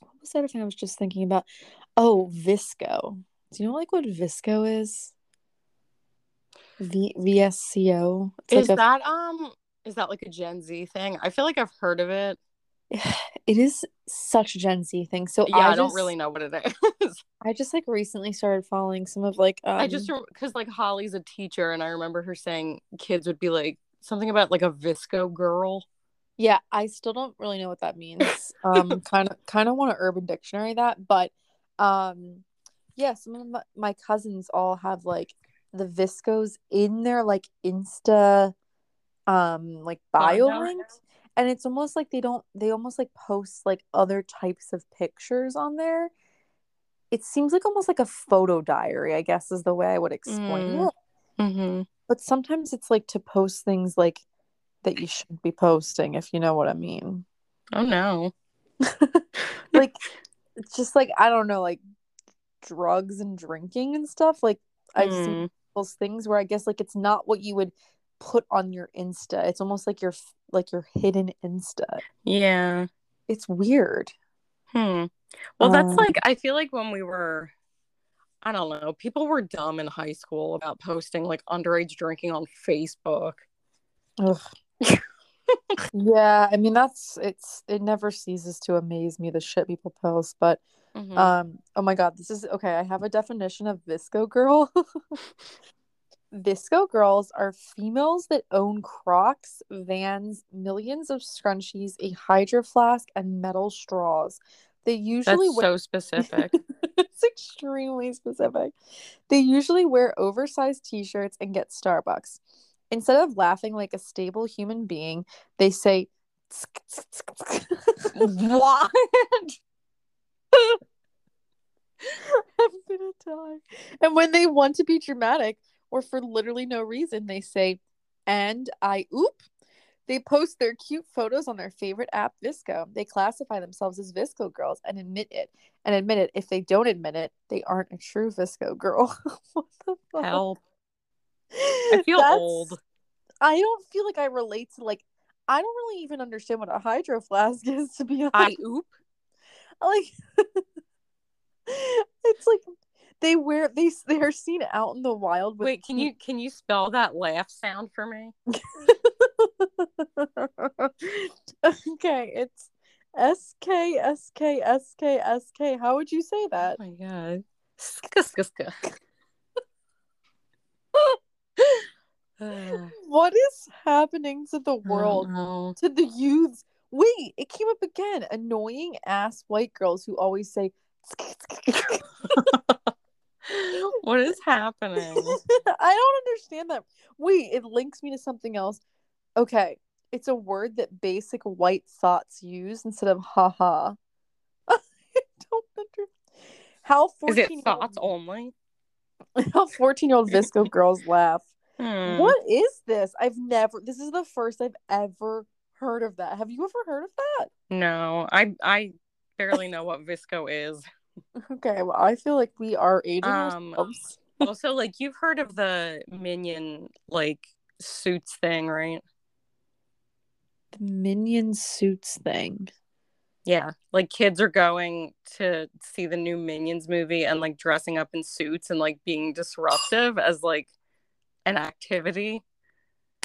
Speaker 1: what was thing I was just thinking about? Oh, VSCO. Do you know like what VSCO is? V VSCO. It's
Speaker 2: is
Speaker 1: like a,
Speaker 2: that um is that like a Gen Z thing? I feel like I've heard of it.
Speaker 1: it is such a Gen Z thing. So
Speaker 2: Yeah,
Speaker 1: I,
Speaker 2: I,
Speaker 1: just,
Speaker 2: don't really know what it is.
Speaker 1: I just like recently started following some of like um,
Speaker 2: I just because like Holly's a teacher, and I remember her saying kids would be like something about like a VSCO girl.
Speaker 1: Yeah, I still don't really know what that means. Um, kind of, kind of want to Urban Dictionary that, but, um, yeah, some of my, my cousins all have like the VSCOs in their like Insta, um, like bio
Speaker 2: Bio.
Speaker 1: linked, and it's almost like they don't, they almost like post like other types of pictures on there. It seems like almost like a photo diary, I guess, is the way I would explain
Speaker 2: Mm.
Speaker 1: it.
Speaker 2: Mm-hmm.
Speaker 1: But sometimes it's like to post things like that you should be posting, if you know what I mean.
Speaker 2: Oh no.
Speaker 1: like it's just like I don't know, like drugs and drinking and stuff. Like I've seen
Speaker 2: Mm.
Speaker 1: those things where I guess like it's not what you would put on your Insta. It's almost like your like your hidden Insta.
Speaker 2: Yeah.
Speaker 1: It's weird.
Speaker 2: Hmm. Well, that's
Speaker 1: Um,
Speaker 2: like I feel like when we were, I don't know, people were dumb in high school about posting like underage drinking on Facebook.
Speaker 1: Ugh. yeah, I mean that's it's it never ceases to amaze me the shit people post, but
Speaker 2: Mhm.
Speaker 1: Um, oh my god, this is okay. I have a definition of VSCO girl. VSCO girls are females that own Crocs, Vans, millions of scrunchies, a hydro flask, and metal straws. They usually
Speaker 2: that's
Speaker 1: wear
Speaker 2: so specific.
Speaker 1: it's extremely specific. They usually wear oversized t-shirts and get Starbucks. Instead of laughing like a stable human being, they say
Speaker 2: what?
Speaker 1: I'm gonna die. And when they want to be dramatic or for literally no reason, they say, and I oop. They post their cute photos on their favorite app, VSCO. They classify themselves as VSCO girls and admit it. And admit it, if they don't admit it, they aren't a true VSCO girl. what the fuck?
Speaker 2: Help. I feel
Speaker 1: That's-
Speaker 2: old.
Speaker 1: I don't feel like I relate to like I don't really even understand what a hydro flask is to be honest.
Speaker 2: I oop.
Speaker 1: like it's like they wear they they are seen out in the wild with
Speaker 2: Wait, can you can you spell that laugh sound for me?
Speaker 1: okay it's S K S K S K S K. How would you say oh that?
Speaker 2: Oh my god. Ska, ska, ska.
Speaker 1: What is happening to the world? to the youths. Wait it came up again. Annoying ass white girls who always say
Speaker 2: what is happening?
Speaker 1: I don't understand that. Wait, it links me to something else. Okay, it's a word that basic white thoughts use instead of haha. I don't understand. How
Speaker 2: Is
Speaker 1: 14
Speaker 2: it thoughts only?
Speaker 1: how 14 year old VSCO girls laugh.
Speaker 2: Hmm.
Speaker 1: What is this? I've never this is the first I've ever heard of that. Have you ever heard of that?
Speaker 2: No, I I barely know what VSCO is.
Speaker 1: Okay, well I feel like we are aging
Speaker 2: Um,
Speaker 1: ourselves.
Speaker 2: Also, like you've heard of the minion like suits thing, right?
Speaker 1: The minion suits thing.
Speaker 2: Yeah, like kids are going to see the new Minions movie and like dressing up in suits and like being disruptive as like an activity.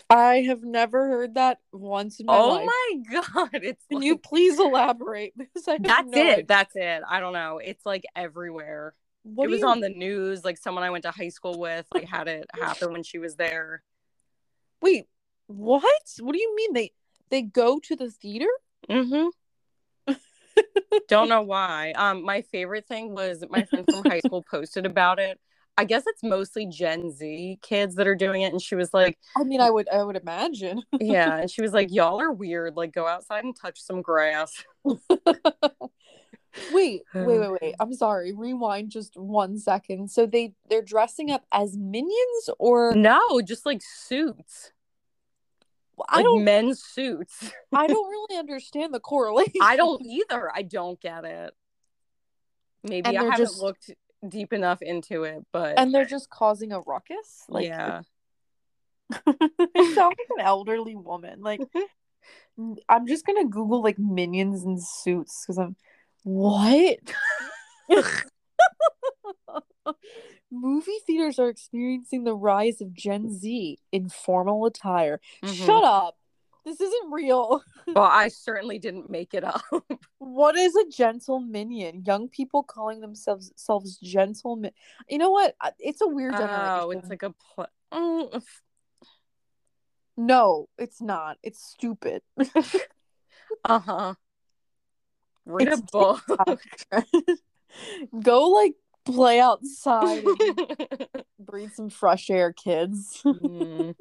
Speaker 1: I have never heard that once in my
Speaker 2: oh
Speaker 1: life.
Speaker 2: my god, it's
Speaker 1: Can
Speaker 2: like,
Speaker 1: you please elaborate? Because I
Speaker 2: that's
Speaker 1: no
Speaker 2: it.
Speaker 1: idea.
Speaker 2: That's it. I don't know. It's like everywhere.
Speaker 1: What
Speaker 2: it was
Speaker 1: you-
Speaker 2: on the news. Like someone I went to high school with, like had it happen when she was there.
Speaker 1: Wait, what? What do you mean they they go to the theater?
Speaker 2: Mm-hmm. Don't know why. Um, my favorite thing was my friend from high school posted about it. I guess it's mostly Gen Z kids that are doing it, and she was like,
Speaker 1: I mean, I would I would imagine.
Speaker 2: "Yeah," and she was like, "Y'all are weird. Like, go outside and touch some grass."
Speaker 1: wait, wait, wait, wait. I'm sorry. Rewind just one second. So they they're dressing up as minions, or
Speaker 2: No, just like suits.
Speaker 1: I
Speaker 2: Like
Speaker 1: don't
Speaker 2: men's suits.
Speaker 1: I don't really understand the correlation.
Speaker 2: I don't either. I don't get it. Maybe I haven't
Speaker 1: just-
Speaker 2: looked deep enough into it, but
Speaker 1: And they're just causing a ruckus. Like,
Speaker 2: yeah.
Speaker 1: I sound like an elderly woman. Like, I'm just gonna Google like minions and suits because I'm. What? Movie theaters are experiencing the rise of Gen Z in formal attire.
Speaker 2: Mhm.
Speaker 1: Shut up. This isn't real.
Speaker 2: Well, I certainly didn't make it up.
Speaker 1: What is a Gentleminion? Young people calling themselves selves gentlemen. You know what? It's a weird generation.
Speaker 2: oh, it's like a pl- mm,
Speaker 1: no, it's not. It's stupid.
Speaker 2: uh-huh. Read a book.
Speaker 1: Go like play outside breathe some fresh air, kids.
Speaker 2: Mm,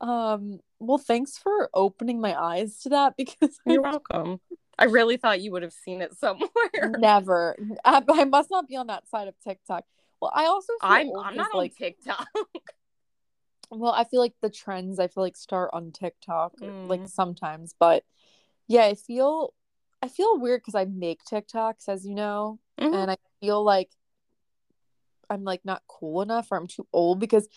Speaker 1: um, well, thanks for opening my eyes to that because
Speaker 2: You're welcome. I really thought you would have seen it somewhere.
Speaker 1: never. I, I must not be on that side of TikTok. Well, I also feel
Speaker 2: I'm I'm not
Speaker 1: like
Speaker 2: on TikTok.
Speaker 1: well, I feel like the trends I feel like start on TikTok like
Speaker 2: Mm.
Speaker 1: sometimes, but yeah, I feel I feel weird because I make TikToks, as you know,
Speaker 2: Mhm.
Speaker 1: and I feel like I'm like not cool enough or I'm too old because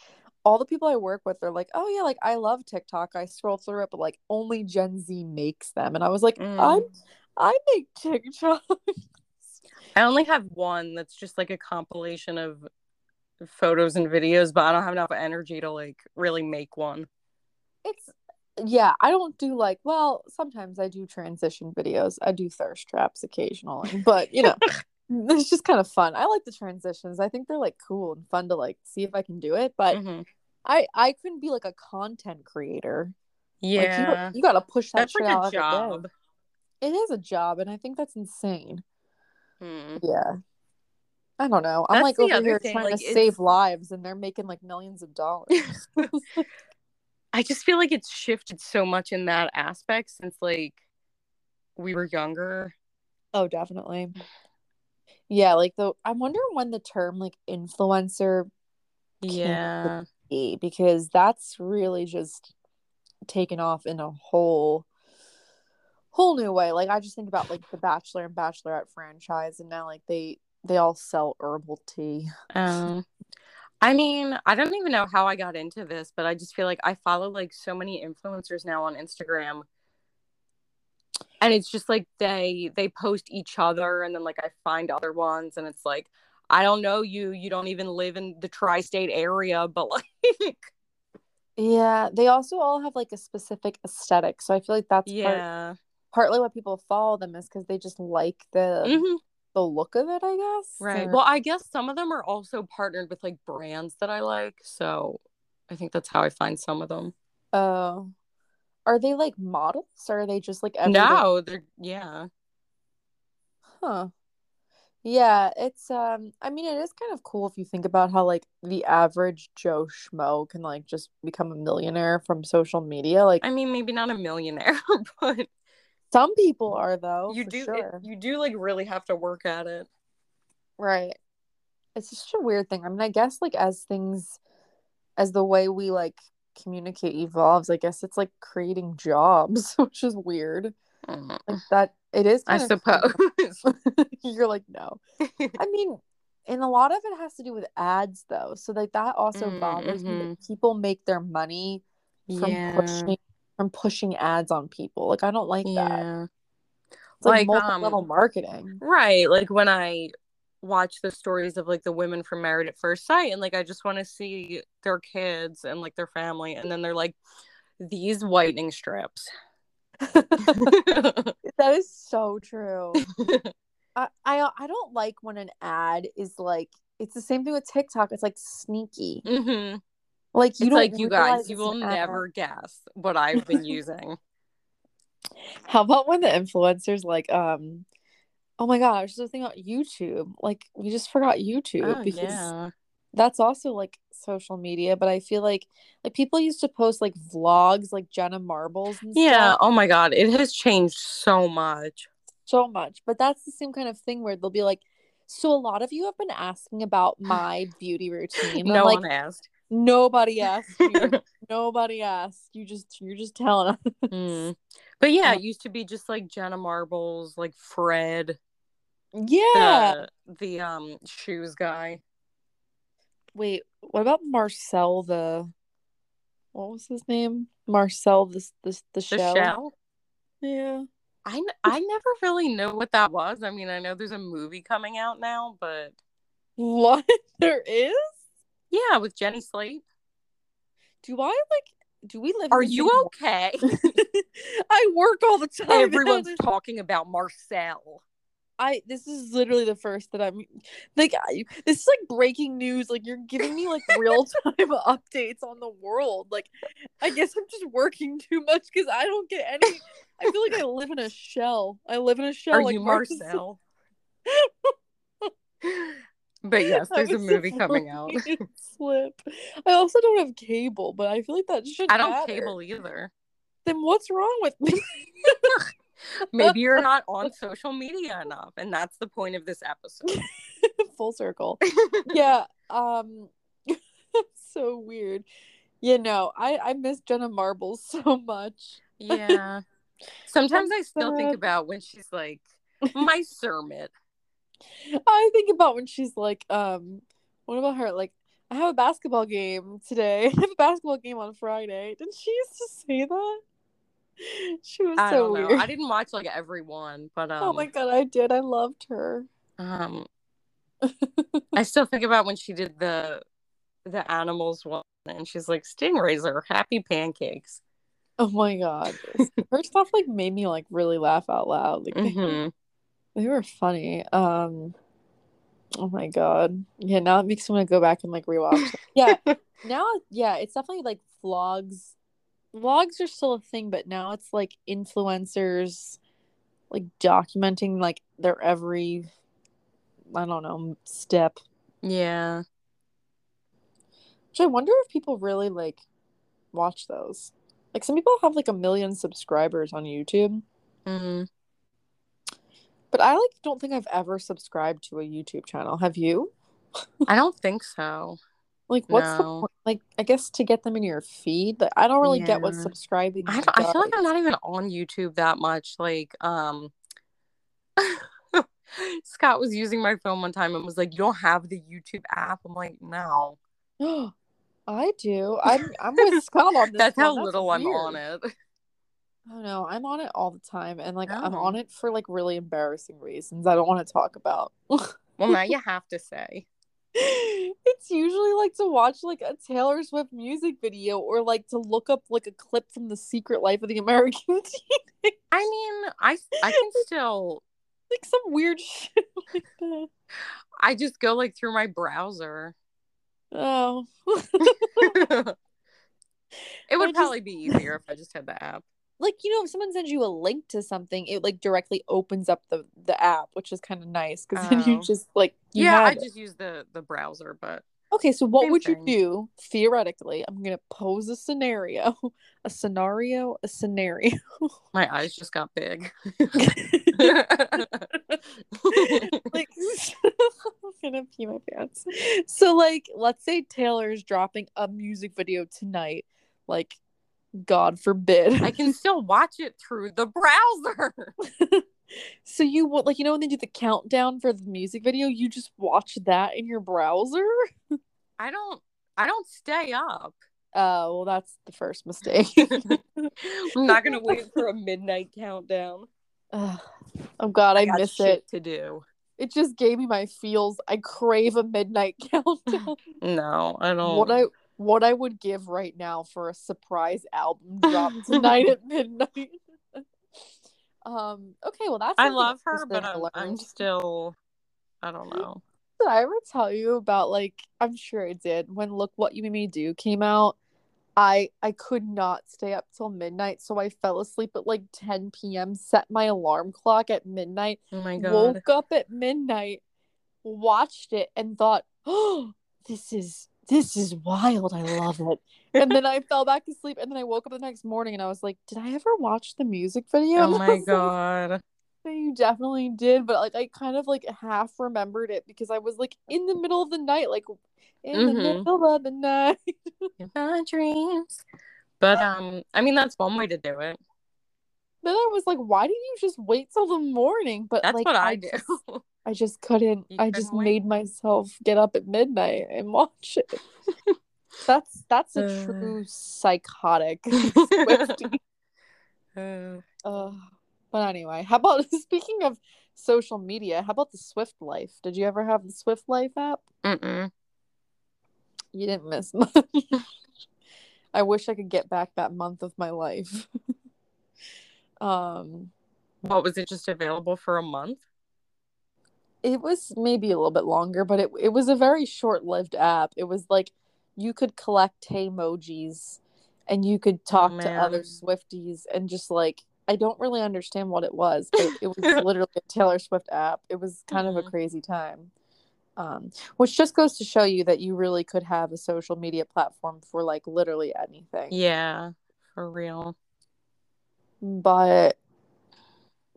Speaker 1: all the people I work with are like, oh yeah, like I love TikTok. I scroll through it, but like only Gen Z makes them, and I was like,
Speaker 2: Mm.
Speaker 1: I'm I make TikTok.
Speaker 2: I only have one that's just like a compilation of photos and videos, but I don't have enough energy to like really make one.
Speaker 1: it's yeah, I don't do like well, sometimes I do transition videos. I do thirst traps occasionally, but you know, it's just kind of fun. I like the transitions. I think they're like cool and fun to like see if I can do it, but
Speaker 2: Mhm.
Speaker 1: I I couldn't be like a content creator. Like,
Speaker 2: Yeah.
Speaker 1: you, you got to push that
Speaker 2: that's
Speaker 1: shit
Speaker 2: like a job.
Speaker 1: It is a job, and I think that's insane.
Speaker 2: Hmm.
Speaker 1: Yeah. I don't know. I'm
Speaker 2: That's
Speaker 1: like over here
Speaker 2: thing,
Speaker 1: trying
Speaker 2: like,
Speaker 1: to
Speaker 2: it's-
Speaker 1: save lives, and they're making like millions of dollars.
Speaker 2: I just feel like it's shifted so much in that aspect since like we were younger.
Speaker 1: oh, definitely. Yeah, like the I'm wondering when the term like influencer
Speaker 2: Yeah.
Speaker 1: be because that's really just taken off in a whole whole new way. Like I just think about like the Bachelor and Bachelorette franchise, and now like they they all sell herbal tea.
Speaker 2: Um I mean, I don't even know how I got into this, but I just feel like I follow like so many influencers now on Instagram. And it's just like they they post each other and then like I find other ones and it's like I don't know you, you don't even live in the tri-state area, but like
Speaker 1: Yeah, they also all have like a specific aesthetic, so I feel like that's part,
Speaker 2: yeah.
Speaker 1: partly why people follow them is because they just like the
Speaker 2: Mhm.
Speaker 1: the look of it, I guess.
Speaker 2: Right.
Speaker 1: or-
Speaker 2: Well, I guess some of them are also partnered with like brands that I like, so I think that's how I find some of them.
Speaker 1: Oh. Are they like models or are they just like everyday?
Speaker 2: No, they're yeah.
Speaker 1: Huh. Yeah, it's um I mean it is kind of cool if you think about how like the average Joe Schmo can like just become a millionaire from social media. Like
Speaker 2: I mean, maybe not a millionaire, but
Speaker 1: some people are though,
Speaker 2: you do it- you do like really have to work at it.
Speaker 1: Right. It's just a weird thing. I mean, I guess like as things as the way we like communicate evolves, I guess it's like creating jobs, which is weird.
Speaker 2: Mm,
Speaker 1: Like that it is
Speaker 2: I suppose.
Speaker 1: You're like, no. I mean, and a lot of it has to do with ads though. So like that also
Speaker 2: Mm,
Speaker 1: bothers me
Speaker 2: mhm.
Speaker 1: that people make their money from
Speaker 2: yeah.
Speaker 1: pushing from pushing ads on people. Like I don't like that. It's like,
Speaker 2: Like,
Speaker 1: multi-level
Speaker 2: um,
Speaker 1: marketing.
Speaker 2: Right. Like when I watch the stories of like the women from Married at First Sight and like I just want to see their kids and like their family and then they're like these whitening strips.
Speaker 1: That is so true. I, I I don't like when an ad is like it's the same thing with TikTok. It's like sneaky.
Speaker 2: hmm
Speaker 1: Like you
Speaker 2: It's
Speaker 1: don't
Speaker 2: like you guys, you will
Speaker 1: an ad.
Speaker 2: never guess what I've been using.
Speaker 1: How about when the influencers like um oh my gosh, was just about YouTube. Like we just forgot YouTube
Speaker 2: oh,
Speaker 1: because
Speaker 2: yeah.
Speaker 1: that's also like social media, but I feel like like people used to post like vlogs like Jenna Marbles and
Speaker 2: Yeah.
Speaker 1: stuff
Speaker 2: Oh my God. It has changed so much.
Speaker 1: so much. But that's the same kind of thing where they'll be like, so a lot of you have been asking about my beauty routine.
Speaker 2: no
Speaker 1: like,
Speaker 2: one asked.
Speaker 1: nobody asked you. nobody asked. You just you're just telling us.
Speaker 2: Mm. But yeah, it used to be just like Jenna Marbles, like Fred,
Speaker 1: Yeah.
Speaker 2: the, the um shoes guy.
Speaker 1: Wait, what about Marcel the what was his name? Marcel this this the
Speaker 2: The
Speaker 1: show.
Speaker 2: shell.
Speaker 1: Yeah.
Speaker 2: I n- I never really know what that was. I mean, I know there's a movie coming out now, but
Speaker 1: What there is?
Speaker 2: yeah, with Jenny Slate.
Speaker 1: Do I like? Do we live?
Speaker 2: Are you okay?
Speaker 1: I work all the time.
Speaker 2: Everyone's talking about Marcel.
Speaker 1: I this is literally the first that I'm like I, this is like breaking news. Like you're giving me like real time updates on the world. Like I guess I'm just working too much because I don't get any. I feel like I live in a shell. I live in a shell.
Speaker 2: Are
Speaker 1: like
Speaker 2: you
Speaker 1: Marcel.
Speaker 2: But yes, there's a movie coming out.
Speaker 1: Slip. I also don't have cable, but I feel like that should.
Speaker 2: I don't
Speaker 1: matter.
Speaker 2: cable either.
Speaker 1: Then what's wrong with me?
Speaker 2: Maybe you're not on social media enough, and that's the point of this episode.
Speaker 1: Full circle. yeah. Um. so weird. You know, I I miss Jenna Marbles so much.
Speaker 2: yeah. Sometimes I still think about when she's like, my sermon.
Speaker 1: I think about when she's like, um, what about her? Like, I have a basketball game today. I have a basketball game on Friday. Didn't she used to say that? She was
Speaker 2: I
Speaker 1: so
Speaker 2: don't know.
Speaker 1: weird.
Speaker 2: I didn't watch like every one, but um,
Speaker 1: oh my god, I did. I loved her.
Speaker 2: um, I still think about when she did the the animals one, and she's like, stingrays are happy pancakes.
Speaker 1: Oh my god, her stuff like made me like really laugh out loud. Like they,
Speaker 2: hmm
Speaker 1: they were funny. Um, oh my god, yeah. Now it makes me want to go back and like rewatch. it. Yeah, now yeah, it's definitely like vlogs. Vlogs are still a thing, but now it's like influencers, like documenting like their every, I don't know, step.
Speaker 2: Yeah.
Speaker 1: Which I wonder if people really like watch those. Like some people have like a million subscribers on YouTube.
Speaker 2: hmm
Speaker 1: But I like don't think I've ever subscribed to a YouTube channel. Have you?
Speaker 2: I don't think so.
Speaker 1: Like what's the point? Like I guess to get them in your feed. But I don't really get what subscribing.
Speaker 2: I, don't, I feel like. I'm not even on YouTube that much. Like, um, Scott was using my phone one time and was like, "You don't have the YouTube app." I'm like, "No."
Speaker 1: I do. I'm I'm with Scott on this.
Speaker 2: That's how
Speaker 1: one.
Speaker 2: little I'm on it.
Speaker 1: Oh no, I'm on it all the time, and like I'm
Speaker 2: Oh.
Speaker 1: on it for like really embarrassing reasons I don't want to talk about.
Speaker 2: Well, now you have to say.
Speaker 1: It's usually like to watch like a Taylor Swift music video or like to look up like a clip from the Secret Life of the American Teenage,
Speaker 2: I mean, I I can still.
Speaker 1: like some weird shit like that.
Speaker 2: I just go like through my browser.
Speaker 1: Oh,
Speaker 2: it
Speaker 1: I
Speaker 2: would
Speaker 1: just-
Speaker 2: probably be easier if I just had the app.
Speaker 1: Like you know, if someone sends you a link to something, it like directly opens up the the app, which is kind of nice because then you
Speaker 2: Oh.
Speaker 1: just like you
Speaker 2: yeah, I
Speaker 1: it.
Speaker 2: just use the the browser, but
Speaker 1: Okay, so what would you do theoretically? I'm gonna pose a scenario, a scenario, a scenario.
Speaker 2: my eyes just got big.
Speaker 1: like I'm gonna pee my pants. So like let's say Taylor's dropping a music video tonight. Like God forbid.
Speaker 2: I can still watch it through the browser.
Speaker 1: so you like you know when they do the countdown for the music video, you just watch that in your browser?
Speaker 2: I don't I don't stay up.
Speaker 1: Oh well that's the first mistake.
Speaker 2: I'm not gonna wait for a midnight countdown.
Speaker 1: Ugh. oh god, I,
Speaker 2: got
Speaker 1: miss
Speaker 2: shit
Speaker 1: it.
Speaker 2: to do.
Speaker 1: It just gave me my feels. I crave a midnight countdown.
Speaker 2: No, I don't.
Speaker 1: what I what I would give right now for a surprise album drop tonight at midnight. um. Okay. Well, that's
Speaker 2: I love her, but I'm,
Speaker 1: I
Speaker 2: I'm still. I don't know.
Speaker 1: Did I ever tell you about like? I'm sure I did. When "Look What You Made Me Do" came out, I I could not stay up till midnight, so I fell asleep at like 10 p.m. Set my alarm clock at midnight.
Speaker 2: Oh my god.
Speaker 1: woke up at midnight, watched it, and thought, "Oh, this is this is wild. I love it." And then I fell back asleep, and then I woke up the next morning, and I was like, "Did I ever watch the music video?"
Speaker 2: Oh my
Speaker 1: like,
Speaker 2: god.
Speaker 1: you definitely did, but like I kind of like half remembered it because I was like in the middle of the night, like in the
Speaker 2: Mhm.
Speaker 1: middle of the night.
Speaker 2: In my dreams. But um, I mean that's one way to do it.
Speaker 1: then I was like, "Why didn't you just wait till the morning?" But
Speaker 2: That's
Speaker 1: like,
Speaker 2: what I, do.
Speaker 1: just- I just couldn't.
Speaker 2: You
Speaker 1: I
Speaker 2: couldn't
Speaker 1: just
Speaker 2: wait?
Speaker 1: made myself get up at midnight and watch it. that's that's a
Speaker 2: Uh.
Speaker 1: true psychotic
Speaker 2: Uh,
Speaker 1: Uh, But anyway, how about speaking of social media? How about the Swift Life? Did you ever have the Swift Life app?
Speaker 2: Mm-mm.
Speaker 1: You didn't miss much. I wish I could get back that month of my life. um,
Speaker 2: What was it just available for a month?
Speaker 1: It was maybe a little bit longer, but it it was a very short-lived app. It was like you could collect emojis and you could talk to other. Swifties and just like I don't really understand what it was, but it was literally a Taylor Swift app. It was kind of a
Speaker 2: Mhm.
Speaker 1: crazy time. Um, which just goes to show you that you really could have a social media platform for like literally anything.
Speaker 2: Yeah, for real.
Speaker 1: But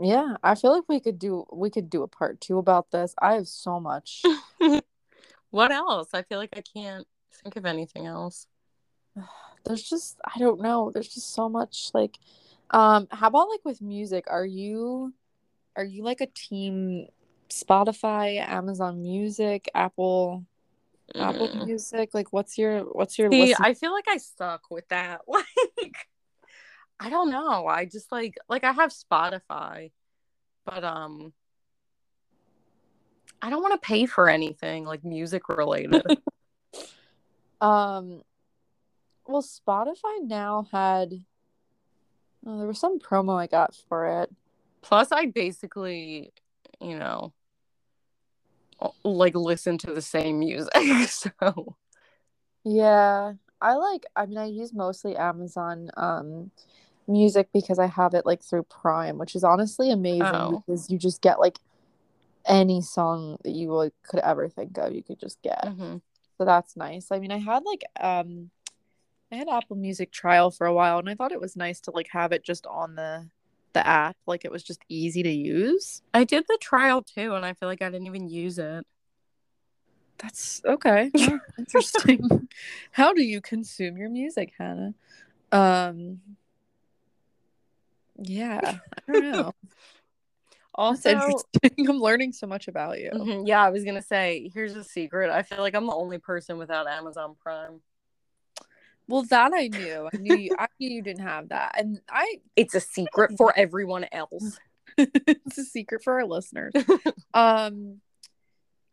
Speaker 1: yeah, I feel like we could do we could do a part two about this. I have so much.
Speaker 2: What else? I feel like I can't think of anything else.
Speaker 1: There's just I don't know. There's just so much like um how about like with music? Are you are you like a team Spotify, Amazon Music, Apple Apple
Speaker 2: Mm.
Speaker 1: Music? Like what's your what's your
Speaker 2: See,
Speaker 1: listen-
Speaker 2: I feel like I suck with that. Like, I don't know. I just like like I have Spotify, but um, I don't want to pay for anything like music related.
Speaker 1: um well Spotify now had oh, there was some promo I got for it.
Speaker 2: Plus, I basically, you know, like listen to the same music. So,
Speaker 1: Yeah, I like I mean I use mostly Amazon um music because I have it like through Prime, which is honestly amazing
Speaker 2: Oh.
Speaker 1: because you just get like any song that you like could ever think of, you could just get.
Speaker 2: mhm.
Speaker 1: So that's nice. I mean, I had like um I had Apple Music trial for a while and I thought it was nice to like have it just on the the app, like it was just easy to use.
Speaker 2: I did the trial too, and I feel like I didn't even use it.
Speaker 1: That's okay. Interesting. How do you consume your music, Hannah? Um yeah, I don't know.
Speaker 2: Also.
Speaker 1: I'm learning so much about you.
Speaker 2: mhm, yeah, I was gonna say, here's a secret. I feel like I'm the only person without Amazon Prime.
Speaker 1: Well, that I knew. I knew you I knew you didn't have that. And I
Speaker 2: It's a secret for everyone else.
Speaker 1: it's a secret for our listeners. um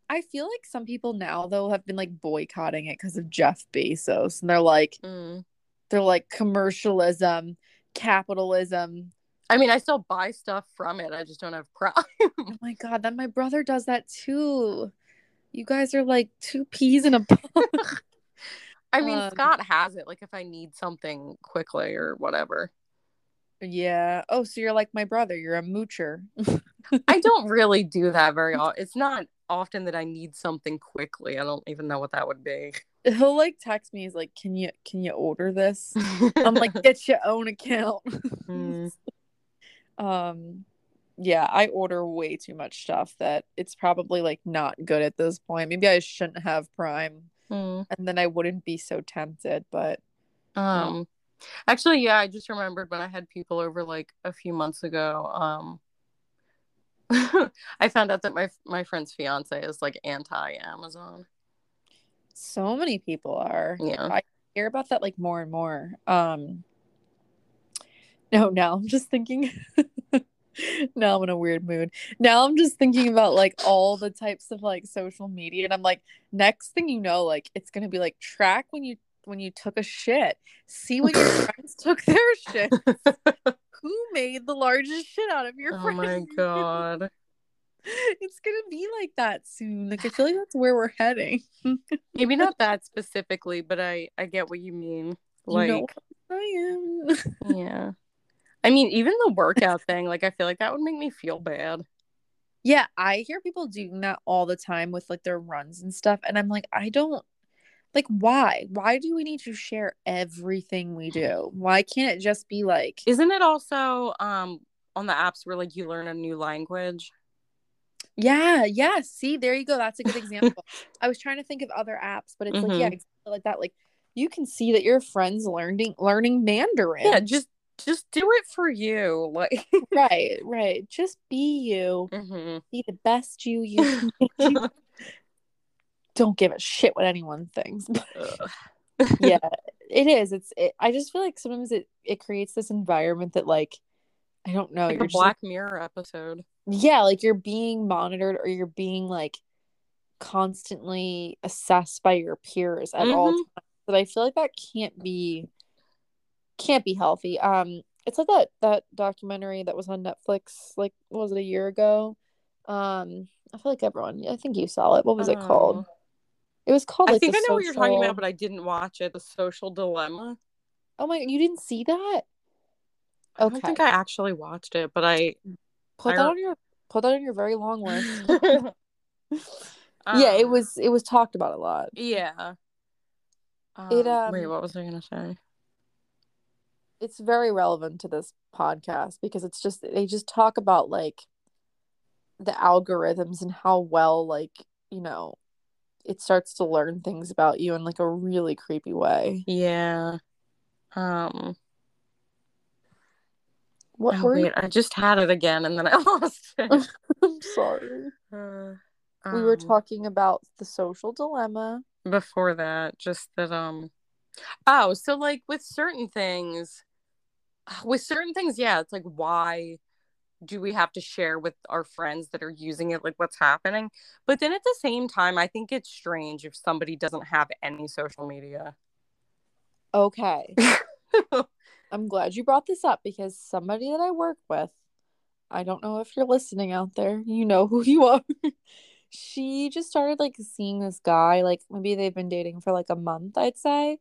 Speaker 1: I feel like some people now though have been like boycotting it because of Jeff Bezos and they're like
Speaker 2: Mm.
Speaker 1: they're like commercialism, capitalism.
Speaker 2: I mean, I still buy stuff from it. I just don't have Prime.
Speaker 1: Oh my god, then my brother does that too. You guys are like two peas in a pod.
Speaker 2: I mean,
Speaker 1: Um,
Speaker 2: Scott has it. Like, if I need something quickly or whatever.
Speaker 1: yeah. Oh, so you're like my brother. You're a moocher.
Speaker 2: I don't really do that very often. It's not often that I need something quickly. I don't even know what that would be.
Speaker 1: He'll like text me. He's like, "Can you can you order this?" I'm like, "Get your own account."
Speaker 2: Mm.
Speaker 1: um, yeah, I order way too much stuff that it's probably like not good at this point. Maybe I shouldn't have Prime,
Speaker 2: Mm.
Speaker 1: and then I wouldn't be so tempted. But
Speaker 2: Um, actually, yeah, I just remembered when I had people over like a few months ago. Um, I found out that my my friend's fiance is like anti Amazon.
Speaker 1: So many people are.
Speaker 2: Yeah.
Speaker 1: I hear about that like more and more. Um, no, now I'm just thinking. now I'm in a weird mood. Now I'm just thinking about like all the types of like social media, and I'm like, next thing you know, like it's gonna be like track when you when you took a shit, see when your friends took their shit, who made the largest shit out of your
Speaker 2: Oh
Speaker 1: friends.
Speaker 2: Oh my god.
Speaker 1: it's gonna be like that soon. Like I feel like that's where we're heading.
Speaker 2: Maybe not that specifically, but I I get what you mean. Like,
Speaker 1: you know I am.
Speaker 2: yeah. I mean, even the workout thing, like I feel like that would make me feel bad.
Speaker 1: Yeah, I hear people doing that all the time with like their runs and stuff. And I'm like, I don't like why? Why do we need to share everything we do? Why can't it just be like
Speaker 2: Isn't it also um on the apps where like you learn a new language?
Speaker 1: Yeah, yeah. See, there you go. That's a good example. I was trying to think of other apps, but it's like, yeah,
Speaker 2: Mhm.
Speaker 1: exactly like that. Like you can see that your friends learning learning Mandarin.
Speaker 2: Yeah, just just do it for you. Like
Speaker 1: right, right. Just be you.
Speaker 2: Mhm.
Speaker 1: Be the best you you. Don't give a shit what anyone thinks. Yeah, it is. It's. It, I just feel like sometimes it it creates this environment that like I don't know.
Speaker 2: like
Speaker 1: you're
Speaker 2: a
Speaker 1: like-
Speaker 2: Black Mirror episode.
Speaker 1: Yeah, like you're being monitored or you're being like constantly assessed by your peers at all
Speaker 2: Mhm.
Speaker 1: times. But I feel like that can't be can't be healthy. Um it's like that that documentary that was on Netflix like was it a year ago? Um I feel like everyone I think you saw it. What was it called?
Speaker 2: Oh.
Speaker 1: It was called
Speaker 2: I think I know what you're talking about, but I didn't watch it. The Social Dilemma.
Speaker 1: Oh my you didn't see that?
Speaker 2: I don't think I actually watched it, but I.
Speaker 1: Put
Speaker 2: I
Speaker 1: that
Speaker 2: re-
Speaker 1: on your put that on your very long list.
Speaker 2: Um,
Speaker 1: yeah, it was it was talked about a lot.
Speaker 2: Yeah.
Speaker 1: It,
Speaker 2: Um, wait,
Speaker 1: um,
Speaker 2: what was I gonna say?
Speaker 1: It's very relevant to this podcast because it's just they just talk about like the algorithms and how well like, you know, it starts to learn things about you in like a really creepy way.
Speaker 2: Yeah. Um.
Speaker 1: What
Speaker 2: Oh
Speaker 1: were you?
Speaker 2: wait, I just had it again, and then I lost it.
Speaker 1: I'm sorry.
Speaker 2: Uh,
Speaker 1: We were
Speaker 2: um,
Speaker 1: talking about the social dilemma.
Speaker 2: before that just that um oh so like with certain things with certain things yeah it's like why do we have to share with our friends that are using it like what's happening but then at the same time i think it's strange if somebody doesn't have any social media
Speaker 1: Okay. I'm glad you brought this up because somebody that I work with, I don't know if you're listening out there, you know who you are. she just started like seeing this guy, like maybe they've been dating for like a month, I'd say.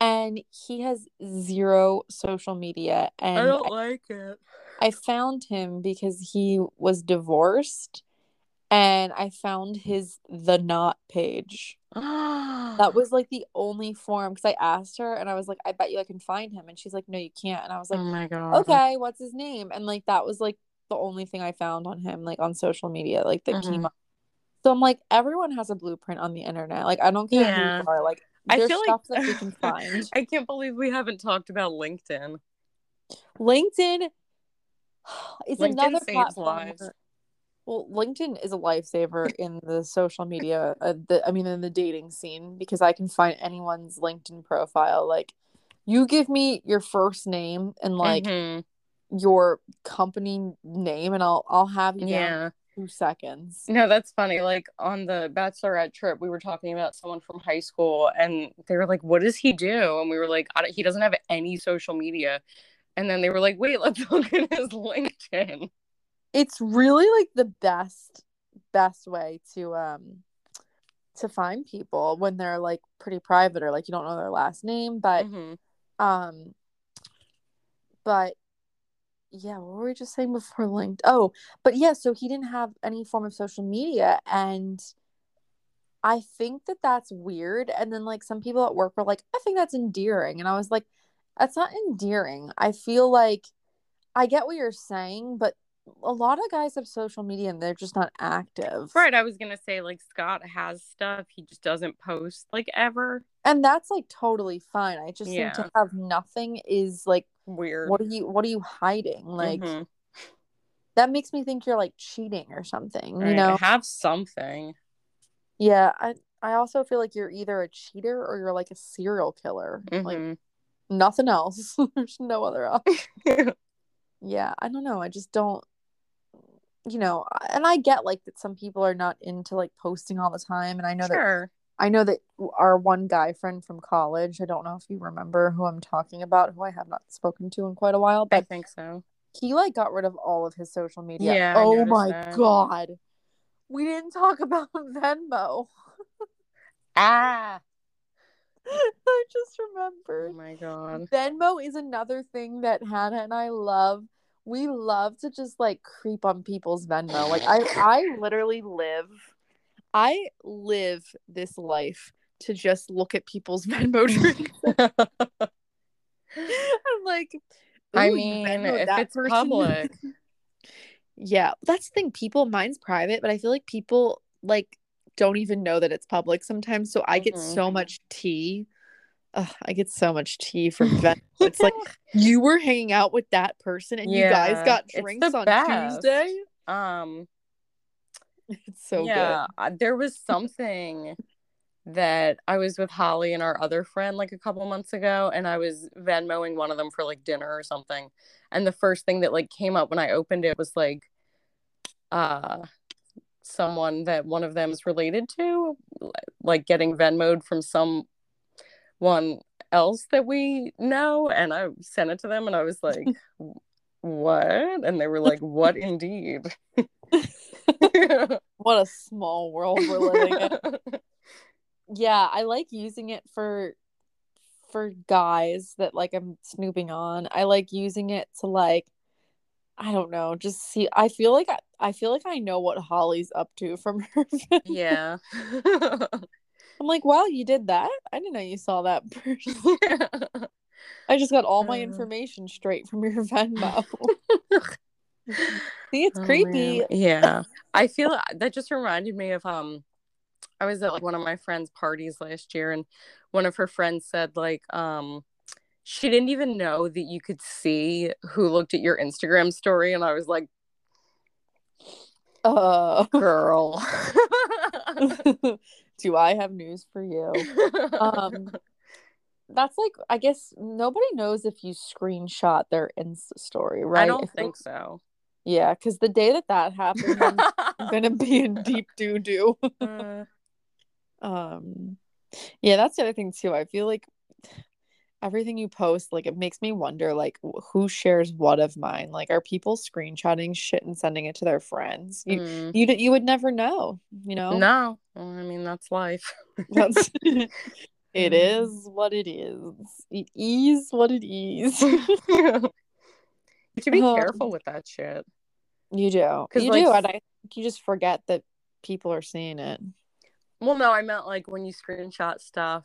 Speaker 1: And he has zero social media. And I, don't I,
Speaker 2: like it
Speaker 1: I found him because he was divorced. And I found his The not page. That was like the only form because I asked her and I was like, I bet you I can find him. And she's like, No, you can't. And I was like,
Speaker 2: oh my god
Speaker 1: okay, what's his name? And like that was like the only thing I found on him, like on social media, like that came
Speaker 2: Mhm.
Speaker 1: up. So I'm like, everyone has a blueprint on the internet. Like I don't care
Speaker 2: Yeah.
Speaker 1: who you are. Like
Speaker 2: i
Speaker 1: there's
Speaker 2: feel
Speaker 1: stuff
Speaker 2: like
Speaker 1: that we can find.
Speaker 2: i can't believe we haven't talked about linkedin
Speaker 1: LinkedIn is
Speaker 2: LinkedIn
Speaker 1: another
Speaker 2: saves
Speaker 1: platform.
Speaker 2: lives.
Speaker 1: Well, LinkedIn is a lifesaver in the social media, uh, the I mean, in the dating scene because I can find anyone's LinkedIn profile. Like, you give me your first name and like
Speaker 2: Mhm.
Speaker 1: your company name, and I'll I'll have you
Speaker 2: yeah
Speaker 1: in two seconds.
Speaker 2: No, that's funny. Like on the bachelorette trip, we were talking about someone from high school, and they were like, "What does he do?" And we were like, I "He doesn't have any social media." And then they were like, "Wait, let's look at his LinkedIn."
Speaker 1: It's really like the best best way to um to find people when they're like pretty private or like you don't know their last name, but
Speaker 2: Mhm.
Speaker 1: Um, but yeah, what were we just saying before linked? Oh, but yeah, so he didn't have any form of social media, and I think that that's weird. And then like some people at work were like, I think that's endearing, and I was like, that's not endearing. I feel like I get what you're saying, but a lot of guys have social media and they're just not active.
Speaker 2: Right. I was gonna say like Scott has stuff, he just doesn't post like ever.
Speaker 1: And that's like totally fine. I just
Speaker 2: Yeah.
Speaker 1: think to have nothing is like
Speaker 2: Weird.
Speaker 1: what are you what are you hiding? Like
Speaker 2: Mhm.
Speaker 1: that makes me think you're like cheating or something, you
Speaker 2: Right,
Speaker 1: know?
Speaker 2: have something.
Speaker 1: Yeah, I I also feel like you're either a cheater or you're like a serial killer. Like
Speaker 2: Mhm.
Speaker 1: nothing else. There's no other option. Yeah, I don't know. I just don't you know, and I get like that some people are not into like posting all the time and I know that. I know that our one guy friend from college, I don't know if you remember who I'm talking about, who I have not spoken to in quite a while,
Speaker 2: I think so.
Speaker 1: he like got rid of all of his social media.
Speaker 2: Yeah,
Speaker 1: oh my
Speaker 2: that.
Speaker 1: god. We didn't talk about Venmo.
Speaker 2: Ah.
Speaker 1: I just remembered.
Speaker 2: Oh my god.
Speaker 1: Venmo is another thing that Hannah and I love. We love to just like creep on people's Venmo. Like I I literally live I live this life to just look at people's Venmo transactions. I'm like
Speaker 2: I mean, if it's
Speaker 1: person."
Speaker 2: public.
Speaker 1: yeah, that's the thing. People, mine's private, but I feel like people like don't even know that it's public sometimes. So I get
Speaker 2: Mhm.
Speaker 1: so much tea. Ugh, I get so much tea from Venmo. it's like you were hanging out with that person and you guys got drinks on
Speaker 2: best.
Speaker 1: Tuesday.
Speaker 2: um
Speaker 1: It's so
Speaker 2: yeah, uh, there was something that I was with Holly and our other friend like a couple months ago, and I was Venmoing one of them for like dinner or something. And the first thing that like came up when I opened it was like, uh, someone that one of them is related to, like getting Venmoed from someone else that we know. And I sent it to them, and I was like, what? And they were like, what indeed?
Speaker 1: what a small world we're living in. yeah, I like using it for for guys that like I'm snooping on. I like using it to like I don't know, just see I feel like I, I feel like I know what Holly's up to from her.
Speaker 2: yeah.
Speaker 1: I'm like, wow, you did that? I didn't know you saw that person. I just got all my uh. information straight from your Venmo. See, it's oh, creepy.
Speaker 2: Man. Yeah. I feel that just reminded me of um I was at like one of my friends' parties last year and one of her friends said like um she didn't even know that you could see who looked at your Instagram story and I was like
Speaker 1: uh
Speaker 2: girl
Speaker 1: do I have news for you um that's like I guess nobody knows if you screenshot their Insta story, right? I
Speaker 2: don't
Speaker 1: if
Speaker 2: think so.
Speaker 1: Yeah, because the day that that happens, I'm gonna be in deep doo doo. uh. Um, yeah, that's the other thing too. I feel like everything you post, like, it makes me wonder, like, who shares what of mine. Like, are people screenshotting shit and sending it to their friends? You, mm. you, you would never know. You know?
Speaker 2: No, well, I mean that's life.
Speaker 1: that's it mm. is what it is. It is what it is.
Speaker 2: you should be um, careful with that shit.
Speaker 1: You do. You like, do, and I think you just forget that people are seeing it.
Speaker 2: Well, no, I meant like when you screenshot stuff,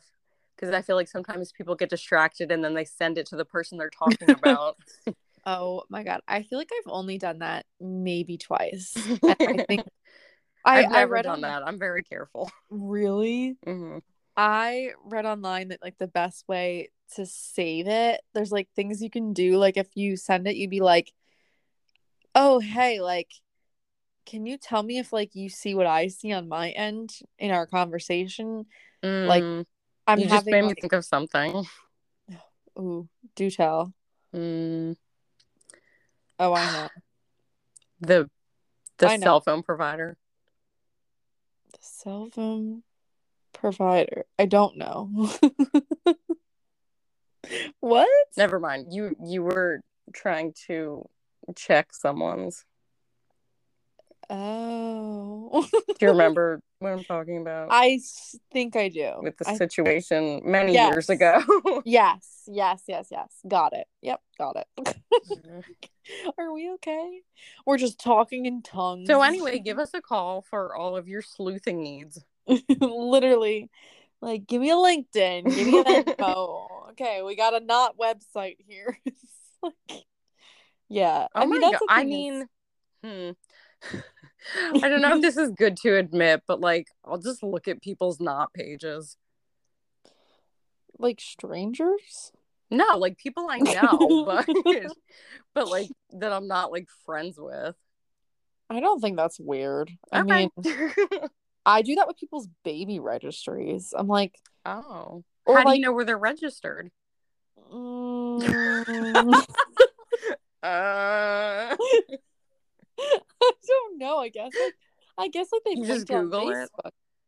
Speaker 2: because I feel like sometimes people get distracted and then they send it to the person they're talking about.
Speaker 1: oh my god, I feel like I've only done that maybe twice. I think
Speaker 2: I, have never I done on... that. I'm very careful.
Speaker 1: Really?
Speaker 2: Mm-hmm.
Speaker 1: I read online that like the best way to save it, there's like things you can do. Like if you send it, you'd be like, "Oh, hey, like, can you tell me if like you see what I see on my end in our conversation?"
Speaker 2: Mm, like, I'm you just made me think of something.
Speaker 1: Ooh, do tell.
Speaker 2: Mm.
Speaker 1: Oh, I know.
Speaker 2: the the cell phone provider.
Speaker 1: The cell phone provider. I don't know. what?
Speaker 2: Never mind. You you were trying to check someone's.
Speaker 1: Oh.
Speaker 2: do you remember what I'm talking about?
Speaker 1: I think I do.
Speaker 2: With the situation many yes. years ago.
Speaker 1: yes, yes, yes, yes. Got it. Yep, got it. Are we okay? We're just talking in tongues.
Speaker 2: So anyway, give us a call for all of your sleuthing needs.
Speaker 1: literally like give me a linkedin give me an info okay we got a Knot website here like, yeah
Speaker 2: oh i mean that's i mean hmm. I don't know if this is good to admit but like i'll just look at people's Knot pages.
Speaker 1: Like strangers?
Speaker 2: No like people i know but but like that i'm not like friends with.
Speaker 1: I don't think that's weird. I mean I do that with people's baby registries. I'm like,
Speaker 2: oh, how like, do you know where they're registered?
Speaker 1: Um,
Speaker 2: uh... I
Speaker 1: don't know. I guess. Like, I guess like they
Speaker 2: just Google it.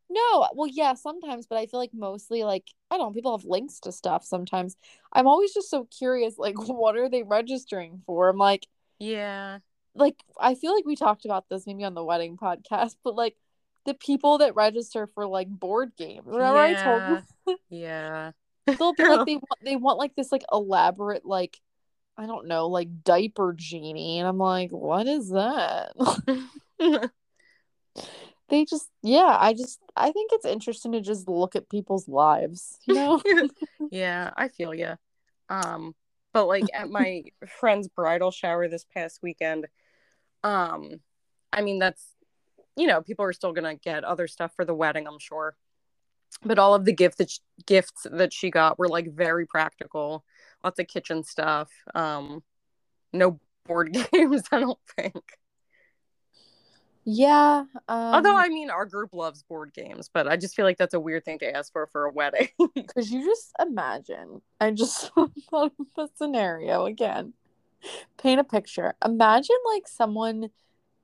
Speaker 1: No, well, yeah, sometimes, but I feel like mostly like I don't know. People have links to stuff sometimes. I'm always just so curious. Like, what are they registering for? I'm like,
Speaker 2: yeah,
Speaker 1: like I feel like we talked about this maybe on the wedding podcast, but like the people that register for like board games. Remember yeah. I told
Speaker 2: you? yeah.
Speaker 1: They'll be like they want they want like this like elaborate like I don't know like diaper genie, and I'm like, what is that? they just yeah i just i think it's interesting to just look at people's lives you know
Speaker 2: yeah i feel you um but like at my friend's bridal shower this past weekend um i mean that's you know, people are still gonna get other stuff for the wedding, I'm sure. But all of the gift that she, gifts that she got were like very practical, lots of kitchen stuff. Um, no board games, I don't think.
Speaker 1: Yeah. Um,
Speaker 2: Although I mean, our group loves board games, but I just feel like that's a weird thing to ask for for a wedding.
Speaker 1: Because you just imagine, I just thought of a scenario again. Paint a picture. Imagine like someone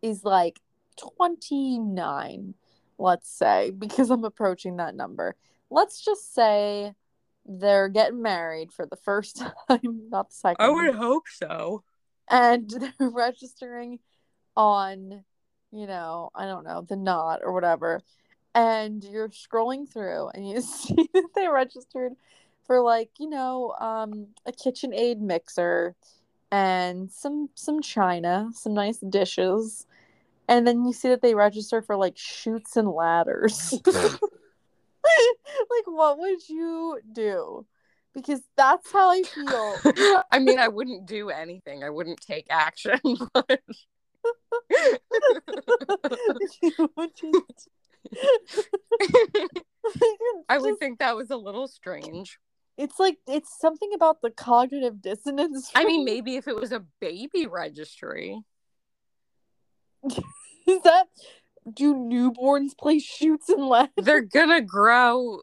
Speaker 1: is like 29, let's say, because I'm approaching that number. Let's just say they're getting married for the first time, not the second.
Speaker 2: I would hope so.
Speaker 1: And they're registering on, you know, I don't know, the knot or whatever. And you're scrolling through and you see that they registered for like, you know, um, a KitchenAid mixer and some some china, some nice dishes. And then you see that they register for like Chutes and Ladders. like what would you do? Because that's how I feel.
Speaker 2: I mean, I wouldn't do anything. I wouldn't take action, but
Speaker 1: would just-
Speaker 2: I would
Speaker 1: Just-
Speaker 2: think that was a little strange.
Speaker 1: It's like it's something about the cognitive dissonance.
Speaker 2: I mean, maybe if it was a baby registry.
Speaker 1: is that do newborns play Chutes and Ladders?
Speaker 2: They're gonna grow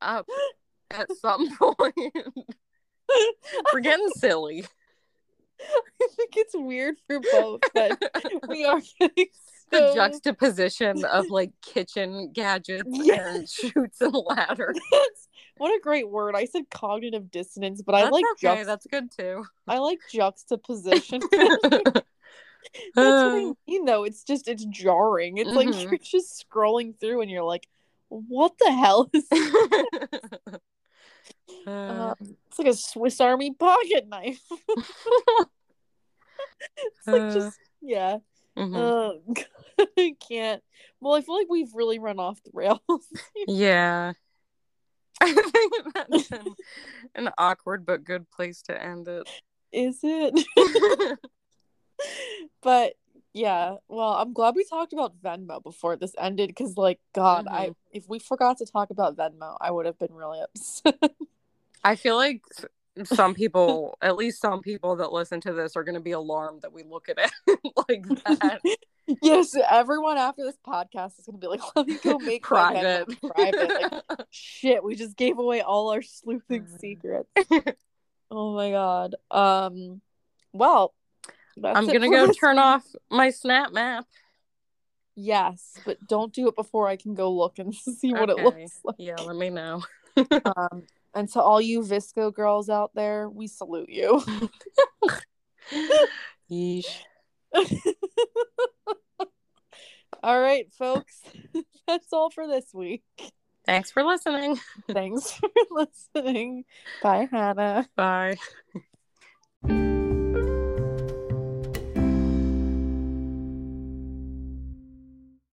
Speaker 2: up at some point. We're getting silly.
Speaker 1: I think it's weird for both, but we are getting
Speaker 2: The juxtaposition of like kitchen gadgets
Speaker 1: Yeah.
Speaker 2: and Chutes and Ladders.
Speaker 1: what a great word! I said cognitive dissonance, but I like
Speaker 2: okay.
Speaker 1: juxt-
Speaker 2: That's good too.
Speaker 1: I like juxtaposition. That's what I mean, though. It's just it's jarring. It's like
Speaker 2: Mhm.
Speaker 1: you're just scrolling through and you're like, "What the hell is?"
Speaker 2: Uh,
Speaker 1: Um, it's like a Swiss Army pocket knife. it's like
Speaker 2: Uh,
Speaker 1: just yeah.
Speaker 2: mhm.
Speaker 1: Uh, I can't. Well, I feel like we've really run off the rails.
Speaker 2: Yeah. I think that's an, an awkward but good place to end it.
Speaker 1: Is it? but yeah. Well, I'm glad we talked about Venmo before this ended because, like, God, I if we forgot to talk about Venmo, I would have been really upset.
Speaker 2: I feel like some people, at least some people that listen to this, are going to be alarmed that we look at it like that.
Speaker 1: yes, everyone after this podcast is gonna be like, "Let me go make
Speaker 2: Private.
Speaker 1: Private." Like, shit, we just gave away all our sleuthing
Speaker 2: Mm.
Speaker 1: secrets. oh my god. Um. Well, that's
Speaker 2: I'm going to go turn off my Snap map.
Speaker 1: Yes, but don't do it before I can go look and see what it looks like.
Speaker 2: Yeah, let me know.
Speaker 1: Um, and to all you VSCO girls out there, we salute you.
Speaker 2: Yeesh.
Speaker 1: all right, folks, that's all for this week.
Speaker 2: Thanks for listening.
Speaker 1: Thanks for listening. Bye, Hannah.
Speaker 2: Bye.